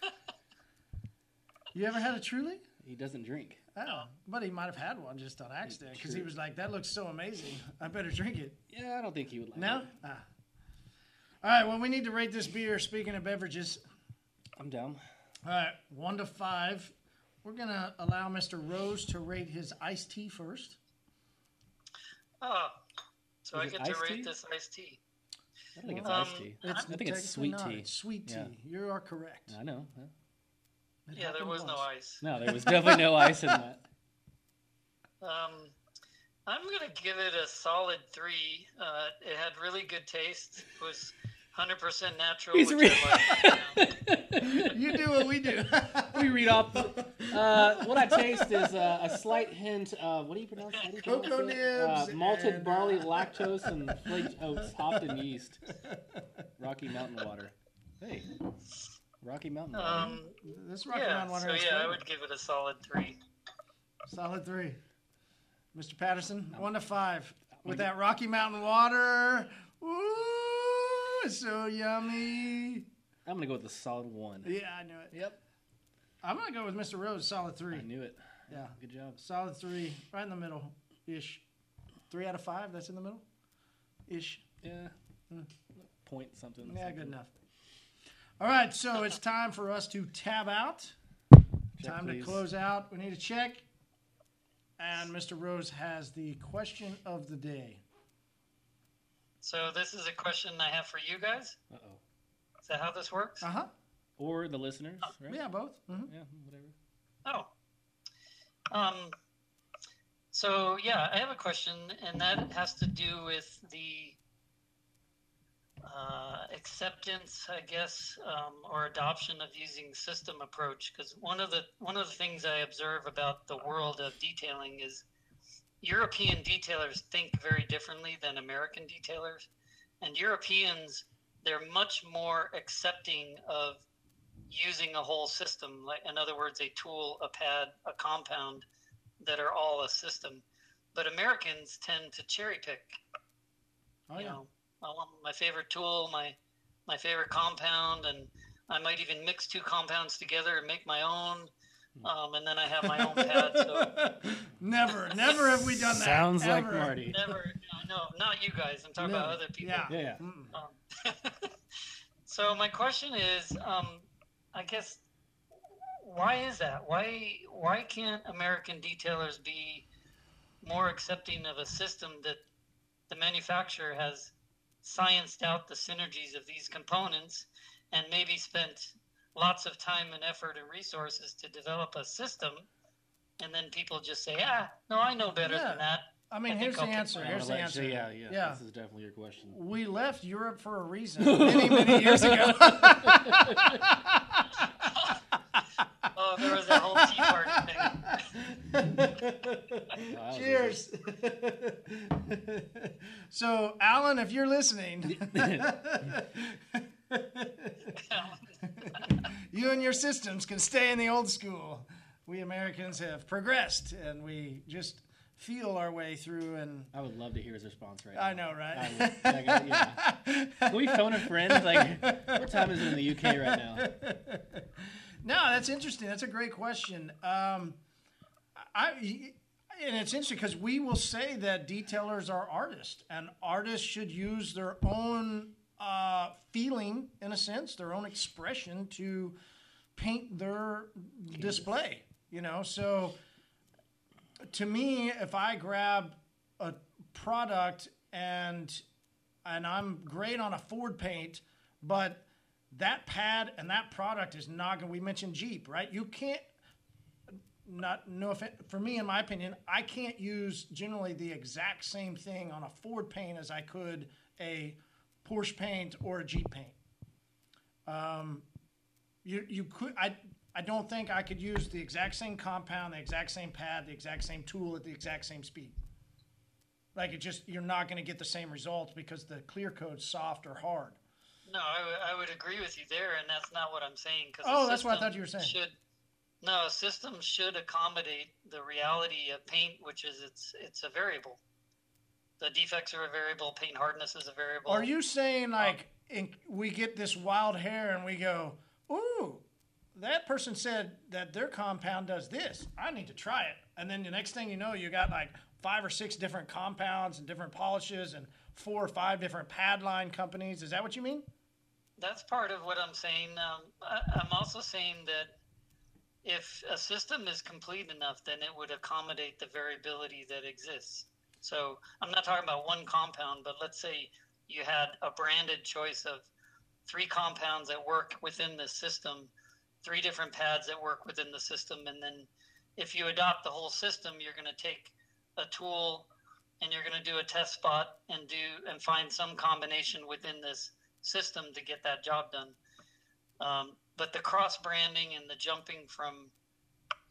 Yeah. You ever had a Truly? He doesn't drink. Oh, but he might have had one just on accident because he was like, "That looks so amazing. I better drink it." Yeah, I don't think he would like No. it. Ah. All right. Well, we need to rate this beer. Speaking of beverages, I'm down. all right, one to five. We're gonna allow Mr. Rose to rate his iced tea first. Oh, so Is I get to rate tea? this iced tea. I think it's Um, iced tea. It's I think it's sweet not. tea. It's sweet tea. Yeah. You are correct. I know. yeah. It Yeah, there happened was no ice. No, there was definitely no ice in that. Um, I'm gonna give it a solid three. Uh, it had really good taste. It was 100% natural, He's re- like. you know. You do what we do. we read off. The, uh, what I taste is uh, a slight hint of what do you pronounce? What do you Cocoa it? nibs uh, malted and, barley, uh, lactose, and flaked oats, hopped in yeast. Rocky Mountain water. Hey, Rocky Mountain water. Um, this Rocky yeah, Mountain water so is yeah, I would give it a solid three. Solid three. Mr. Patterson, one to five. With gonna that Rocky Mountain water. Ooh, so yummy. I'm gonna go with a solid one. Yeah, I knew it. Yep. I'm gonna go with Mr. Rose, solid three. I knew it. Yeah. Good job. Solid three, right in the middle ish. Three out of five, that's in the middle? Ish. Yeah. Hmm. Point something. Yeah, something. good enough. All right, so it's time for us to tab out. Check, time please. to close out. We need a check. And Mr. Rose has the question of the day. So this is a question I have for you guys. Uh oh. Is that how this works? Uh huh. Or the listeners, right? Yeah, both. hmm Yeah, whatever. Oh. Um. So yeah, I have a question, and that has to do with the uh, acceptance, I guess, um, or adoption of using system approach. Because one of the one of the things I observe about the world of detailing is European detailers think very differently than American detailers, and Europeans they're much more accepting of using a whole system like in other words a tool a pad a compound that are all a system. But americans tend to cherry pick. Oh, you yeah. know i want my favorite tool my my favorite compound and i might even mix two compounds together and make my own um, and then i have my own pad so never, never have we done that. Sounds like. Marty. never no not you guys i'm talking about other people Yeah. Yeah, yeah. Um, so my question is, um, I guess, why is that? Why why can't American detailers be more accepting of a system that the manufacturer has scienced out the synergies of these components and maybe spent lots of time and effort and resources to develop a system, and then people just say, ah, no, I know better Yeah. than that. I mean, I here's the I'll answer. Here's the answer. say, yeah, yeah, Yeah. This is definitely your question. We left Europe for a reason many, many years ago. Oh, there was that whole tea party thing. Wow, Cheers. so, Alan, if you're listening, you and your systems can stay in the old school. We Americans have progressed, and we just feel our way through. And I would love to hear his response right I now. know, right? I would, like, yeah. Can we phone a friend? Like, what time is it in the UK right now? No, that's interesting. That's a great question. Um, I and it's interesting because we will say that detailers are artists, and artists should use their own uh, feeling, in a sense, their own expression to paint their display. You know, so to me, if I grab a product and and I'm great on a Ford paint, but that pad and that product is not going. We mentioned Jeep, right? You can't. Not no offense for me, in my opinion, I can't use generally the exact same thing on a Ford paint as I could a Porsche paint or a Jeep paint. Um, you you could I I don't think I could use the exact same compound, the exact same pad, the exact same tool at the exact same speed. Like it just you're not going to get the same results because the clear coat's soft or hard. No, I would- I would agree with you there, and that's not what I'm saying. Cause Oh, that's what I thought you were saying. Should no a system should accommodate the reality of paint, which is it's it's a variable. The defects are a variable. Paint hardness is a variable. Are you saying like in, we get this wild hair and we go, ooh, that person said that their compound does this. I need to try it. And then the next thing you know, you got like five or six different compounds and different polishes and four or five different pad line companies. Is that what you mean? That's part of what I'm saying. Um, I, I'm also saying that if a system is complete enough, then it would accommodate the variability that exists. So I'm not talking about one compound, but let's say you had a branded choice of three compounds that work within the system, three different pads that work within the system, and then if you adopt the whole system, you're going to take a tool and you're going to do a test spot and do and find some combination within this system to get that job done. Um, but the cross branding and the jumping from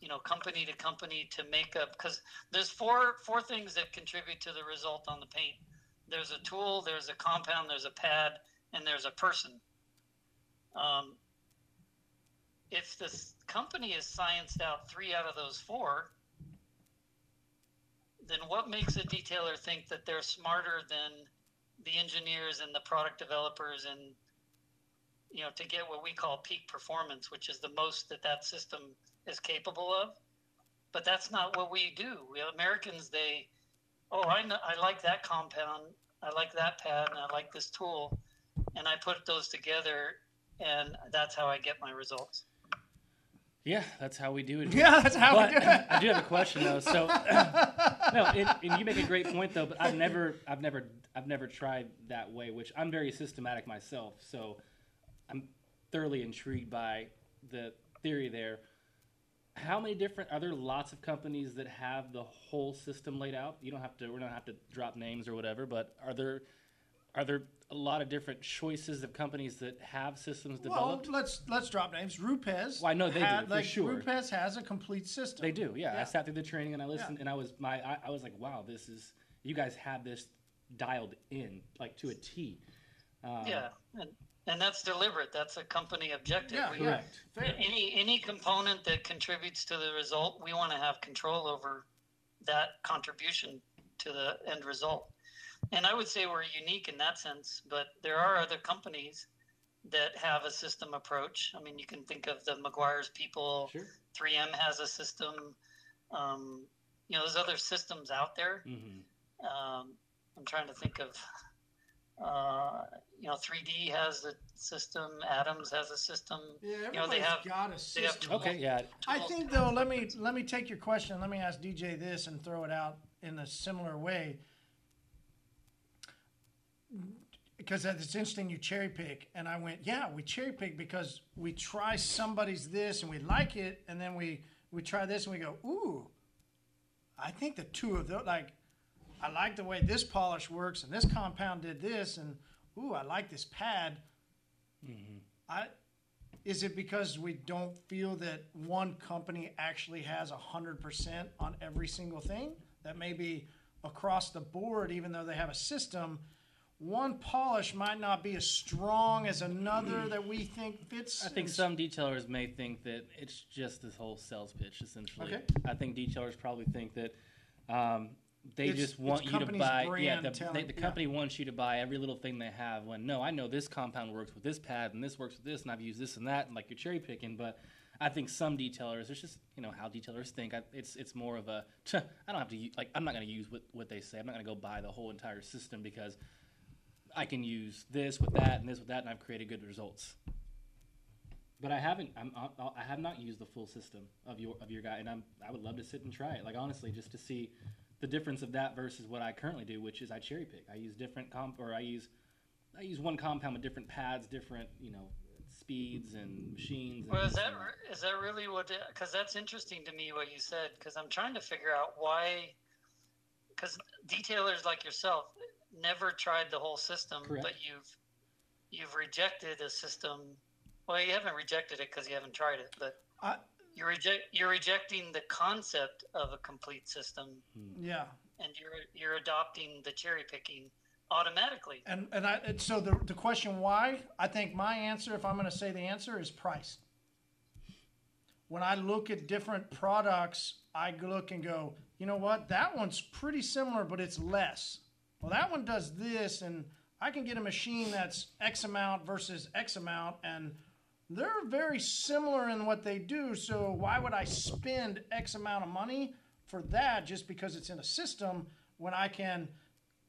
you know company to company to make up because there's four four things that contribute to the result on the paint. There's a tool there's a compound there's a pad and there's a person. Um, if this company is scienced out three out of those four then what makes a detailer think that they're smarter than the engineers and the product developers and you know to get what we call peak performance which is the most that that system is capable of but that's not what we do we americans they oh i know, i like that compound i like that pad and i like this tool and i put those together and that's how i get my results Yeah, that's how we do it. Yeah, that's how but we do it. I do have a question though. So, no, and, and you make a great point though. But I've never, I've never, I've never tried that way. Which I'm very systematic myself. So, I'm thoroughly intrigued by the theory there. How many different are there? Lots of companies that have the whole system laid out. You don't have to. We don't have to drop names or whatever. But are there, are there a lot of different choices of companies that have systems developed? Well, let's let's drop names. Rupes. Well, I know they do, had- for like, sure. Rupes has a complete system. They do, yeah. I sat through the training and I listened, and I was my I, I was like, wow, this is you guys have this dialed in like to a T. Uh, yeah and that's deliberate. That's a company objective. Yeah, We- Correct. Fair. any any component that contributes to the result we want to have control over that contribution to the end result. And i would say we're unique in that sense but there are other companies that have a system approach. I mean you can think of the Meguiar's people. Sure. 3m has a system. Um, you know there's other systems out there. Hmm um, i'm trying to think of uh, you know 3d has a system adams has a system Yeah, you know they have got a they have system. tools. Okay, yeah. I think though, let me let me take your question. Let me ask DJ this and throw it out in a similar way. Because it's interesting you cherry pick, and I went, yeah, we cherry pick because we try somebody's this and we like it, and then we we try this and we go, ooh, I think the two of those, like, I like the way this polish works, and this compound did this, and ooh, I like this pad. I is it because we don't feel that one company actually has a hundred percent on every single thing? That maybe across the board, even though they have a system, one polish might not be as strong as another that we think fits. I think some detailers may think that it's just this whole sales pitch, essentially. Okay. I think detailers probably think that um, they It's- just want you to buy. Yeah, the, telling- they, the yeah. company wants you to buy every little thing they have. When no, I know this compound works with this pad, and this works with this, and I've used this and that, and like you're cherry picking. But I think some detailers, it's just you know how detailers think. I, it's it's more of a I don't have to like I'm not going to use what what they say. I'm not going to go buy the whole entire system because I can use this with that and this with that, and I've created good results. But I haven't. I'm, I I have not used the full system of your of your guy, and I'm. I would love to sit and try it. Like honestly, just to see the difference of that versus what I currently do, which is I cherry pick. I use different comp, or I use I use one compound with different pads, different you know speeds and machines. well and is that re- is that really what because that's interesting to me what you said because i'm trying to figure out why because detailers like yourself never tried the whole system Correct. but you've you've rejected a system well you haven't rejected it because you haven't tried it but I, you're reject you're rejecting the concept of a complete system. Hmm. Yeah, and you're you're adopting the cherry picking automatically. And and I and so the the question why I think my answer, if I'm going to say the answer, is price. When I look at different products, I look and go, you know what, that one's pretty similar, but it's less. well, that one does this, and I can get a machine that's X amount versus X amount, and they're very similar in what they do. So why would I spend X amount of money for that just because it's in a system when I can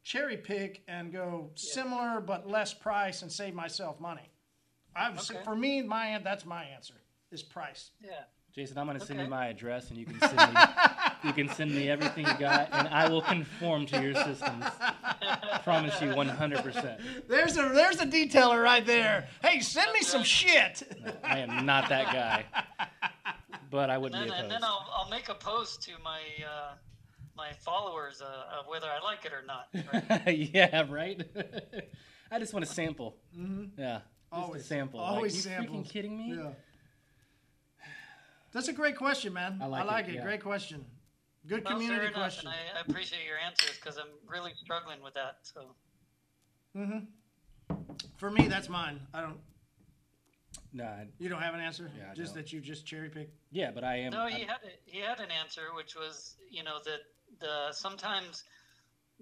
cherry pick and go similar but less price and save myself money? I've, Okay. For me, my that's my answer is price. Yeah. Jason, I'm gonna send you my address, and you can send me you can send me everything you got, and I will conform to your systems. Promise you, 100. percent There's a there's a detailer right there. Hey, send me some shit. I am not that guy, but I wouldn't then, be and then. I'll, I'll make a post to my uh, my followers uh, of whether I like it or not. Right? yeah, right. I just want to sample. Mm-hmm. Yeah, just Always. a sample. Always like, you freaking kidding me? Yeah. That's a great question, man. I I like, like it. it, yeah. Great question. Good Well, community question. I, I appreciate your answers because I'm really struggling with that. So mm-hmm. For me, that's mine. I don't. No, I- You don't have an answer. Yeah, just that you just cherry pick. yeah, but I am. no, he I'm- had a, he had an answer, which was you know that the sometimes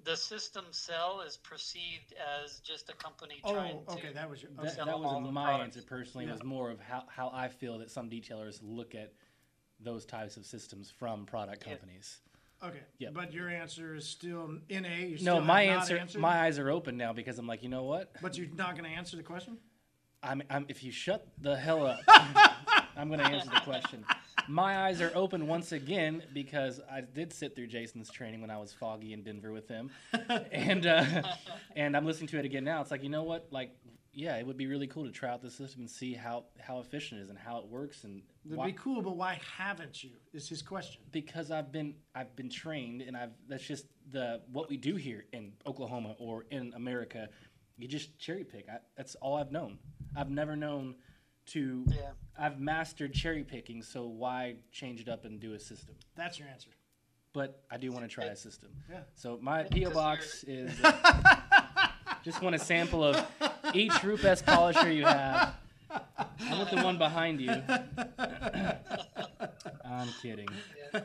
the system cell is perceived as just a company Oh, trying okay, to. that was your. Okay. sell that all wasn't the my products. answer personally. Yeah. was more of how, how I feel that some detailers look at those types of systems from product Yeah. companies. Okay. Yep. But your answer is still NA. You No, my answer, answered? my eyes are open now because I'm like, you know what? But you're not going to answer the question. I'm, I'm if you shut the hell up, I'm going to answer the question. My eyes are open once again because I did sit through Jason's training when I was foggy in Denver with him, and uh, and I'm listening to it again now. It's like you know what, like yeah, it would be really cool to try out the system and see how how efficient it is and how it works and That'd why- be cool, but why haven't you? Is his question. because I've been I've been trained and I've that's just the what we do here in Oklahoma or in America. You just cherry pick. I, that's all I've known. I've never known to. Yeah. I've mastered cherry picking, so why change it up and do a system? That's your answer. But I do want to try a system. Yeah. So my PO box is uh, just want a sample of each Rupes polisher you have. I want the one behind you. I'm kidding. All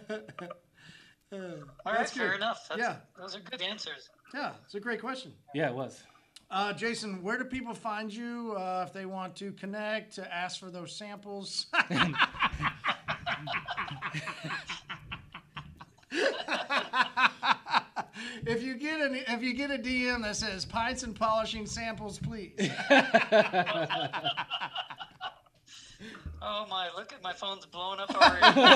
right, That's fair good. enough. That's, Yeah. those are good answers. Yeah, it's a great question. Yeah, it was. Uh, Jason, where do people find you uh, if they want to connect, to ask for those samples? if you get an if you get a DM that says pints and polishing samples, please. Oh my! Look at my phone's blowing up already.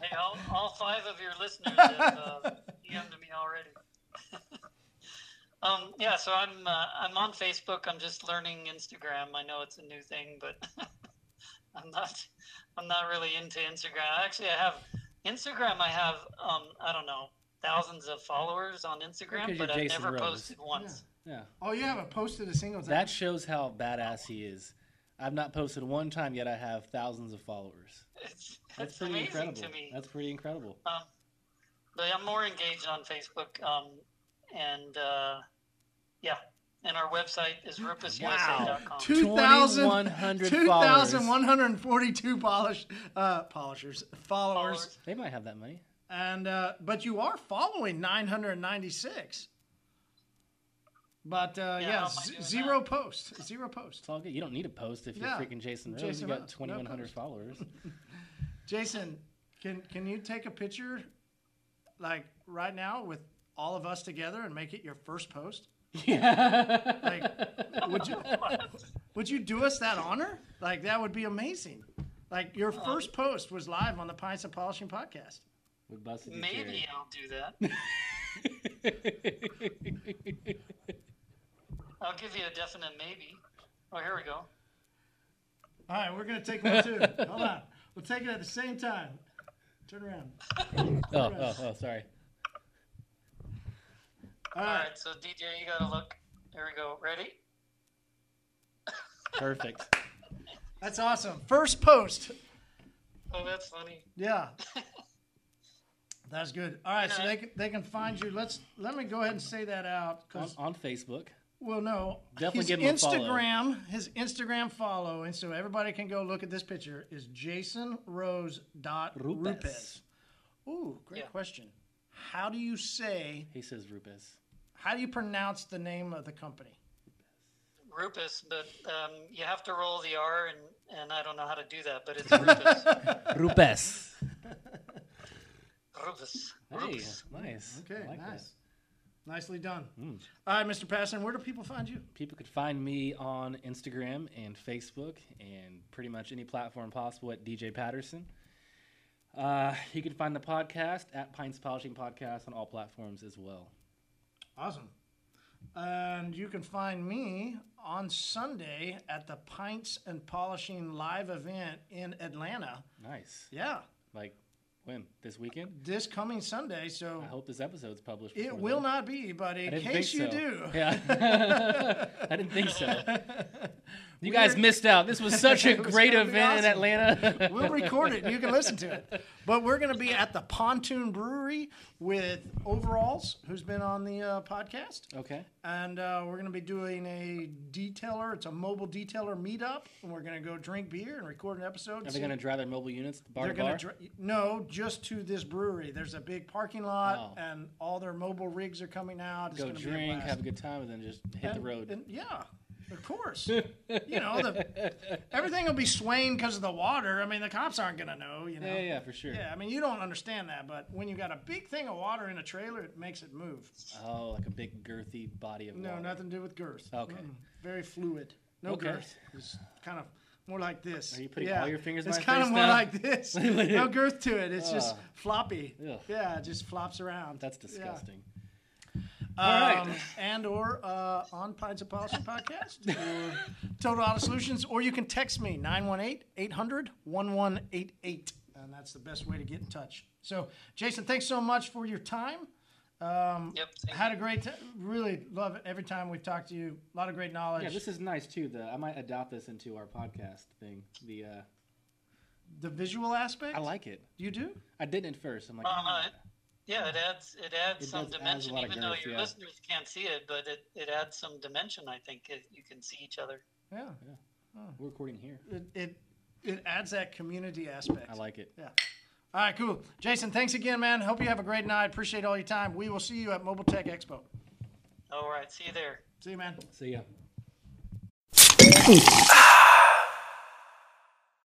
hey, all, all five of your listeners have uh, DM'd me already. um, yeah, so I'm uh, I'm on Facebook. I'm just learning Instagram. I know it's a new thing, but I'm not I'm not really into Instagram. Actually, I have Instagram. I have um, I don't know thousands of followers on Instagram, but I've Jason never Rose. posted once. Yeah. oh, you haven't posted a single time. That shows how badass he is. I've not posted one time yet. I have thousands of followers. It's, That's it's pretty incredible. to me. That's pretty incredible. Um, but I'm more engaged on Facebook. Um, and uh, yeah, and our website is rupesusa.com. 2,000 2,100 2,142 polish, uh, polishers, followers. Followers. They might have that money. And uh, but you are following 996. But uh, Yeah, yeah, how am I z- zero post, zero post. It's all good. You don't need a post if you're Yeah. freaking Jason Rose. Jason you got 2,100 post. followers. Jason, can can you take a picture, like right now, with all of us together and make it your first post? yeah. Like, would you would you do us that honor? Like that would be amazing. Like your first post was live on the Pints and Polishing podcast. We busted Maybe cherry. I'll do that. I'll give you a definite maybe. Oh, here we go. All right, we're gonna take one too. Hold on, we'll take it at the same time. Turn around. oh, oh, oh, sorry. All All right. right, so DJ, you gotta look. There we go. Ready? Perfect. That's awesome. First post. Oh, that's funny. Yeah. That's good. All right, so they can, they can find you. Let's let me go ahead and say that out On, because on Facebook. well, no, Definitely his give him a follow. Instagram, his Instagram follow, and so everybody can go look at this picture is Jason Rose dot Rupes. Rupes. Ooh, great Yeah. question. how do you say? He says Rupes. How do you pronounce the name of the company? Rupus, but um, you have to roll the R, and, and I don't know how to do that, but it's Rupus. Rupes. Rupus. Hey, Rupus. nice. Okay, like nice. that. Nicely done. All right, Mr. Patterson, where do people find you? People could find me on Instagram and Facebook and pretty much any platform possible at DJ Patterson. Uh, you can find the podcast at Pints Polishing Podcast on all platforms as well. Awesome. And you can find me on Sunday at the Pints and Polishing live event in Atlanta. Nice. Yeah, Like when? This weekend? this coming Sunday. So I hope this episode's published. it will then. not be, but in case you do, Yeah. I didn't think so. You guys missed out. This was such a was great event in. Atlanta. we'll record it and you can listen to it. But we're going to be at the Pontoon Brewery with Overalls, who's been on the uh, podcast. okay. And uh, we're going to be doing a detailer. It's a mobile detailer meetup. And we're going to go drink beer and record an episode. Are they going to drive their mobile units bar They're to bar? dr- no, just to this brewery. There's a big parking lot, Oh. and all their mobile rigs are coming out. It's Go gonna be a drink, have a good time, and then just hit the road. and- yeah, of course. you know, the, everything will be swaying because of the water. I mean, the cops aren't going to know. You know. yeah, yeah, for sure. Yeah, I mean, you don't understand that, but when you got a big thing of water in a trailer, it makes it move. Oh, like a big girthy body of No, water. No, nothing to do with girth. Okay. Mm-mm. Very fluid. No Okay. girth. It's kind of more like this. Are you putting all your fingers in It's kind of more now? like this. no girth to it. It's just ah. floppy. Ugh. Yeah, it just flops around. That's Yeah. Disgusting. Um, right. And or uh, on Pints of Polishing Podcast or Total Auto Solutions, or you can text me 918-800-1188. And that's the best way to get in touch. So, Jason, thanks so much for your time. Yep. Had a great time. Really love it every time we've talked to you. A lot of great knowledge. Yeah, this is nice too. The I might adopt this into our podcast thing. The uh, the visual aspect. I like it. You do? I didn't at first. I'm like, Uh, uh, yeah, it adds it adds It some does- adds a dimension, even though your yeah. listeners can't see it, but it, it adds some dimension. I think it, you can see each other. Yeah. yeah. we're recording here. It, it it adds that community aspect. I like it. Yeah. All right, cool. Jason, thanks again, man. Hope you have a great night. Appreciate all your time. We will see you at Mobile Tech Expo. All right, see you there. See you, man. See ya.